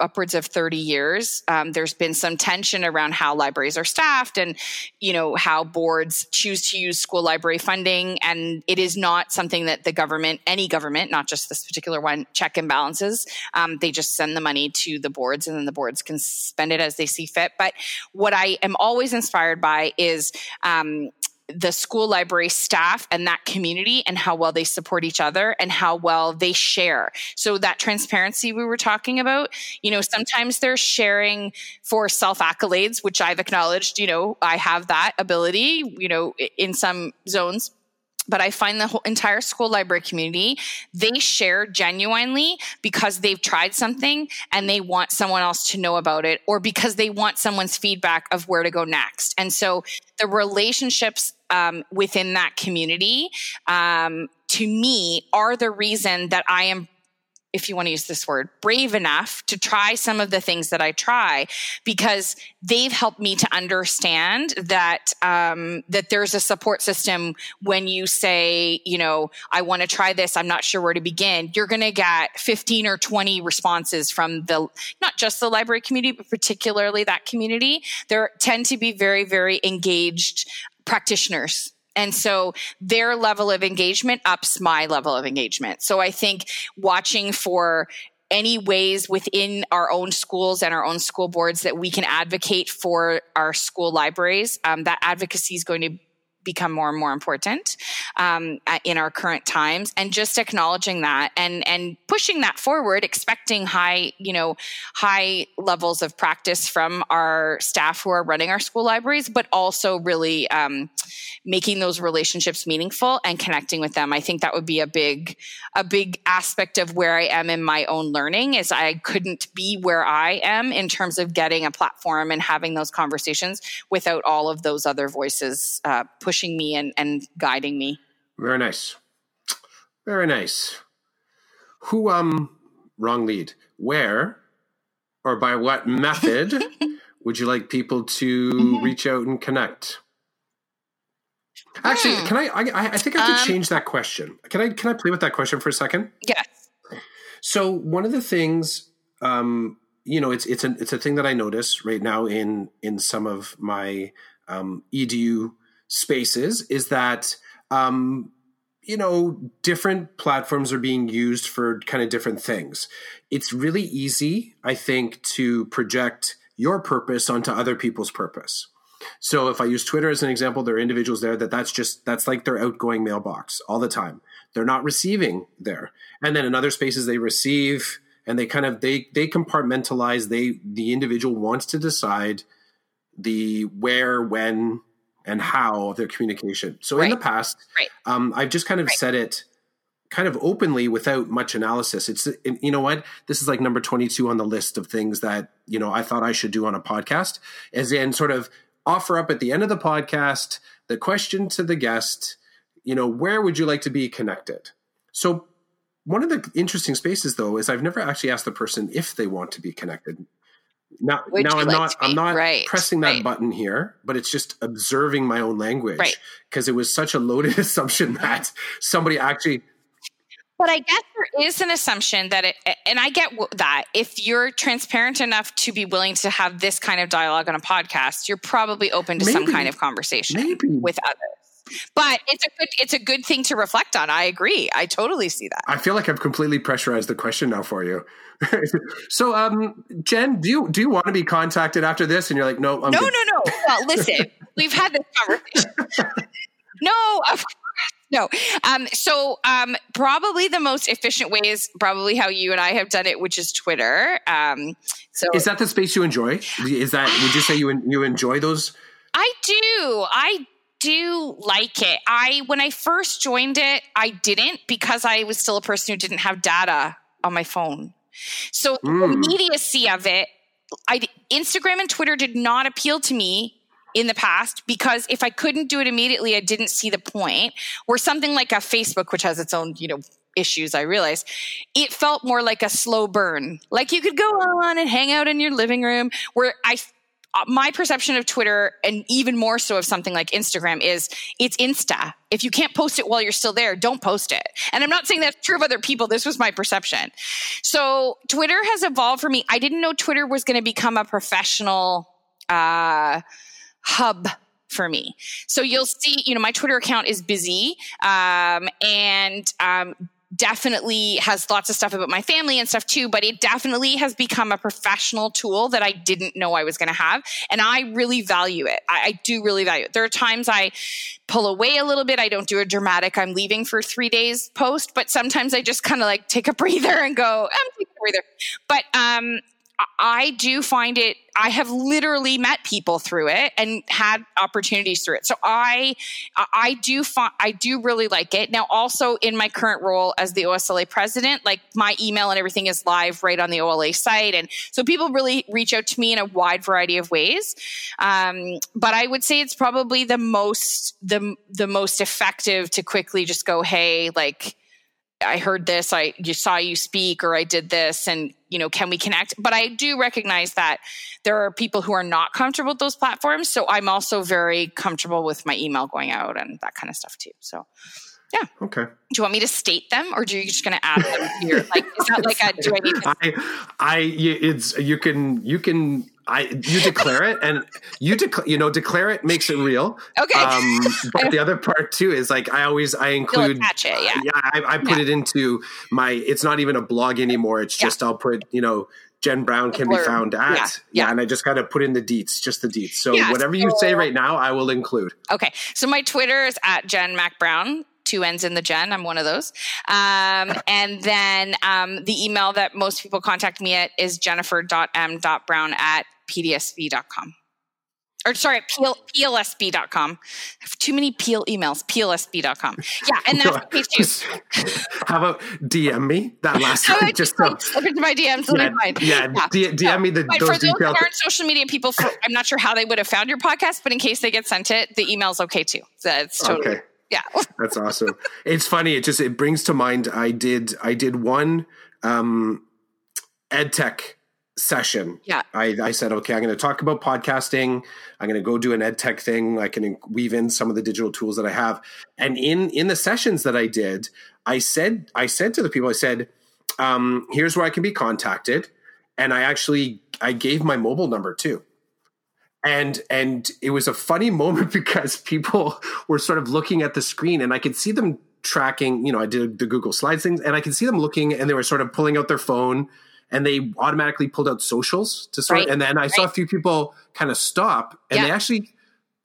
upwards of 30 years. Um, there's been some tension around how libraries are staffed and, you know, how boards choose to use school library funding. And it is not something that the government, any government, not just this particular one, check and balances. Um, they just send the money to the boards and then the boards can spend it as they see fit. But what I am always inspired by is, um, the school library staff and that community and how well they support each other and how well they share. So that transparency we were talking about, you know, sometimes they're sharing for self accolades, which I've acknowledged, you know, I have that ability, you know, in some zones but I find the whole entire school library community, they share genuinely because they've tried something and they want someone else to know about it or because they want someone's feedback of where to go next. And so the relationships um, within that community, um, to me, are the reason that I am if you want to use this word, brave enough to try some of the things that I try because they've helped me to understand that um, that there's a support system when you say, you know, I want to try this, I'm not sure where to begin. You're going to get 15 or 20 responses from the not just the library community, but particularly that community. There tend to be very, very engaged practitioners and so their level of engagement ups my level of engagement. So I think watching for any ways within our own schools and our own school boards that we can advocate for our school libraries, um, that advocacy is going to become more and more important um, in our current times and just acknowledging that and and pushing that forward expecting high you know high levels of practice from our staff who are running our school libraries but also really um, making those relationships meaningful and connecting with them. I think that would be a big a big aspect of where i am in my own learning is i couldn't be where i am in terms of getting a platform and having those conversations without all of those other voices uh, pushing pushing me and, and guiding me. Very nice. Very nice. Who, um, wrong lead. Where or by what method [LAUGHS] would you like people to mm-hmm. reach out and connect? Actually, hmm. can I, I? I think I have to um, change that question. Can I? Can I play with that question for a second? Yes. So one of the things, um, you know, it's it's a it's a thing that I notice right now in in some of my um, edu spaces is that um, you know different platforms are being used for kind of different things. It's really easy i think to project your purpose onto other people's purpose. So if i use twitter as an example there are individuals there that that's just that's like their outgoing mailbox all the time. They're not receiving there. And then in other spaces they receive and they kind of they they compartmentalize they the individual wants to decide the where when and how their communication. So right. in the past, right. um, I've just kind of right. said it kind of openly without much analysis. It's you know what this is like number twenty two on the list of things that you know I thought I should do on a podcast, as in sort of offer up at the end of the podcast the question to the guest. You know, where would you like to be connected? So one of the interesting spaces though is I've never actually asked the person if they want to be connected now, now I'm like not I'm not right, pressing that right. button here, but it's just observing my own language because right. it was such a loaded [LAUGHS] assumption that somebody actually but I guess there is an assumption that it, and I get that if you're transparent enough to be willing to have this kind of dialogue on a podcast, you're probably open to maybe, some kind of conversation maybe. with others but it's a good it's a good thing to reflect on. I agree. I totally see that. I feel like I've completely pressurized the question now for you. [LAUGHS] so, um, Jen, do you do you want to be contacted after this? And you're like, no, I'm no, good. no, no. Well, listen. [LAUGHS] we've had this conversation. [LAUGHS] no, of no. Um, so um, probably the most efficient way is probably how you and I have done it, which is Twitter. Um, so is that the space you enjoy? Is that would you say you you enjoy those? I do. I do like it. I when I first joined it, I didn't because I was still a person who didn't have data on my phone. So mm. the immediacy of it, I Instagram and Twitter did not appeal to me in the past because if I couldn't do it immediately, I didn't see the point. Or something like a Facebook, which has its own, you know, issues, I realized, it felt more like a slow burn. Like you could go on and hang out in your living room where I my perception of Twitter and even more so of something like Instagram is it's Insta. If you can't post it while you're still there, don't post it. And I'm not saying that's true of other people. This was my perception. So Twitter has evolved for me. I didn't know Twitter was going to become a professional uh, hub for me. So you'll see, you know, my Twitter account is busy, um, and um, definitely has lots of stuff about my family and stuff too, but it definitely has become a professional tool that I didn't know I was going to have. And I really value it. I, I, do really value it. There are times I pull away a little bit. I don't do a dramatic, I'm leaving for three days post, but sometimes I just kind of like take a breather and go, I'm taking a breather. But, um, I do find it, I have literally met people through it and had opportunities through it. So I, I do find, I do really like it. Now, also in my current role as the OSLA president, like my email and everything is live right on the OLA site. And so people really reach out to me in a wide variety of ways. Um, but I would say it's probably the most, the, the most effective to quickly just go, Hey, like, I heard this, I you saw you speak, or I did this, and you know, can we connect? But I do recognize that there are people who are not comfortable with those platforms. So I'm also very comfortable with my email going out and that kind of stuff too. So yeah. Okay. Do you want me to state them, or do you just going to add them here? Like, is that like a? Do I need? To- [LAUGHS] I, I, it's you can you can I you declare it and you declare you know declare it makes it real. Okay. Um, but [LAUGHS] the other part too is like I always I include it, yeah. yeah I, I put yeah. it into my it's not even a blog anymore. It's just yeah. I'll put you know Jen Brown can be found at yeah, yeah. and I just kind of put in the deets, just the deets. So whatever you say right now, I will include. Okay. So my Twitter is at Jen Mac Brown two N's in the Jen. I'm one of those. Um, and then um, the email that most people contact me at is jennifer.m.brown at pdsb.com. Or sorry, PL, plsb.com. I have too many PL emails. plsb.com. Yeah, and that's the page two. How about DM me that last one? [LAUGHS] Just so, slip into my DMs. Yeah, yeah, yeah. D- DM so, me the those for those who aren't social media people, for, I'm not sure how they would have found your podcast, but in case they get sent it, the email's okay too. So it's totally. Okay. Yeah. [LAUGHS] That's awesome. It's funny. It just it brings to mind I did I did one um ed tech session. Yeah. I, I said, okay, I'm going to talk about podcasting. I'm going to go do an ed tech thing. I can weave in some of the digital tools that I have. And in in the sessions that I did, I said I said to the people, I said, um, here's where I can be contacted. And I actually I gave my mobile number too and and it was a funny [LAUGHS] moment because people were sort of looking at the screen and i could see them tracking you know i did the google slides things and i could see them looking and they were sort of pulling out their phone and they automatically pulled out socials to sort right. and then i right. saw a few people kind of stop and yeah. they actually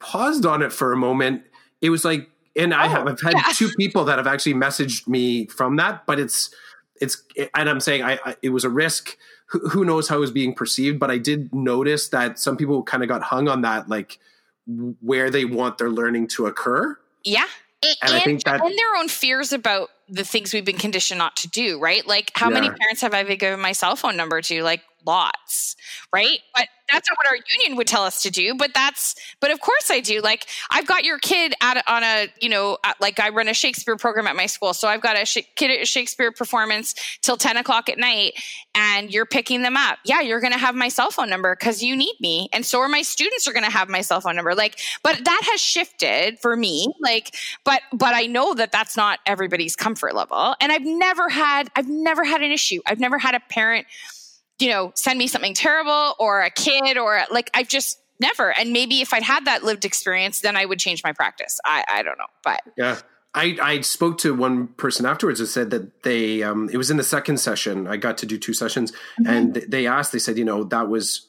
paused on it for a moment it was like and oh, i have I've had yeah. two people that have actually messaged me from that but it's it's and i'm saying I, I it was a risk who knows how it was being perceived, but I did notice that some people kind of got hung on that, like where they want their learning to occur. Yeah. And, and I think that and their own fears about the things we've been conditioned not to do, right? Like how yeah. many parents have I given my cell phone number to? Like lots, right? But that's not what our union would tell us to do but that's but of course i do. Like i've got your kid at on a you know at, like i run a shakespeare program at my school so i've got a sh- kid at a shakespeare performance till 10 o'clock at night and you're picking them up. Yeah you're going to have my cell phone number because you need me and so are my students are going to have my cell phone number. Like but that has shifted for me like but but i know that that's not everybody's comfort level and i've never had i've never had an issue. I've never had a parent you know, send me something terrible or a kid or like I've just never. And maybe if I'd had that lived experience, then I would change my practice. I, I don't know, but yeah. I, I spoke to one person afterwards who said that they um, it was in the second session. I got to do two sessions, mm-hmm. and they asked. They said, you know, that was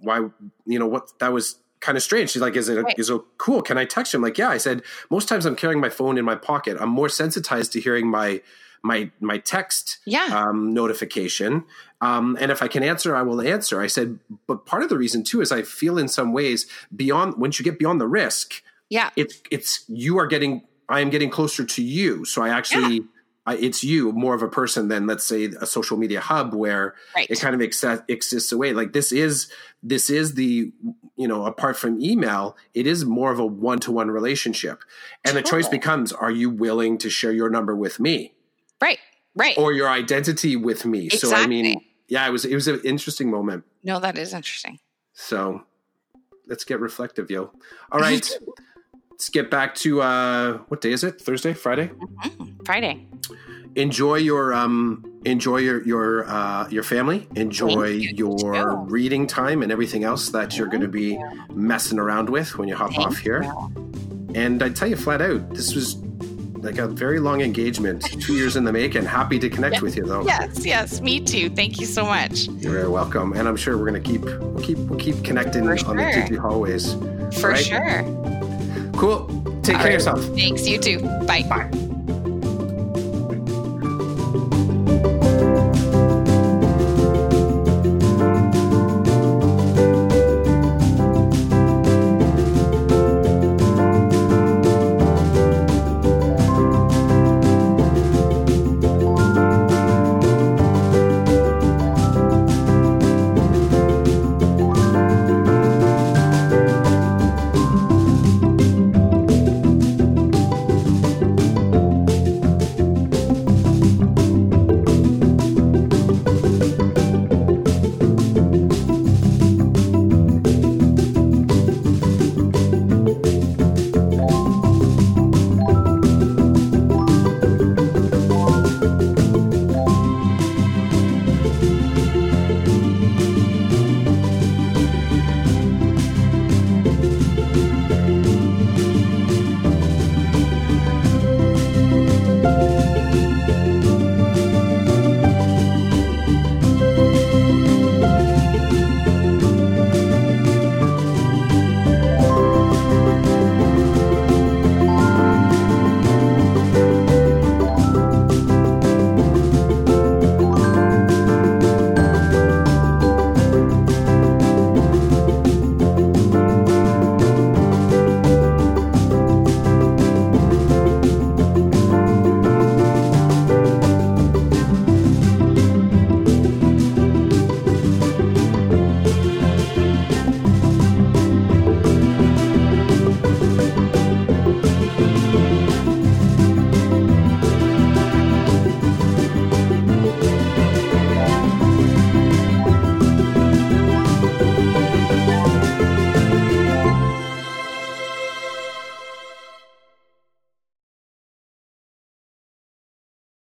why you know what that was kind of strange. She's like, "Is it Right. is it cool? Can I text him? Like, "Yeah." I said, "Most times I'm carrying my phone in my pocket. I'm more sensitized to hearing my my my text Yeah. um, notification, um, and if I can answer, I will answer." I said, "But part of the reason too is I feel in some ways beyond once you get beyond the risk, yeah. it's it's you are getting I am getting closer to you. So I actually." I, it's you more of a person than let's say a social media hub where Right. it kind of exi- exists away like this is this is the you know apart from email it is more of a one-to-one relationship and the choice becomes are you willing to share your number with me right. Right. or your identity with me so i mean yeah it was it was an interesting moment no, that is interesting. so let's get reflective yo all right [LAUGHS] let's get back to uh what day is it thursday friday Mm, Friday. enjoy your um enjoy your your uh your family enjoy you. You your too. reading time and everything else that you're going to be messing around with when you hop Thank off here you. and i tell you flat out this was like a very long engagement two years in the making happy to connect with you though Yes, yes, me too. Thank you so much. you're very welcome and i'm sure we're going to keep we'll keep we'll keep connecting For on the sure. DT hallways For Right. sure. cool take All care right. of yourself Thanks. You too. Bye. bye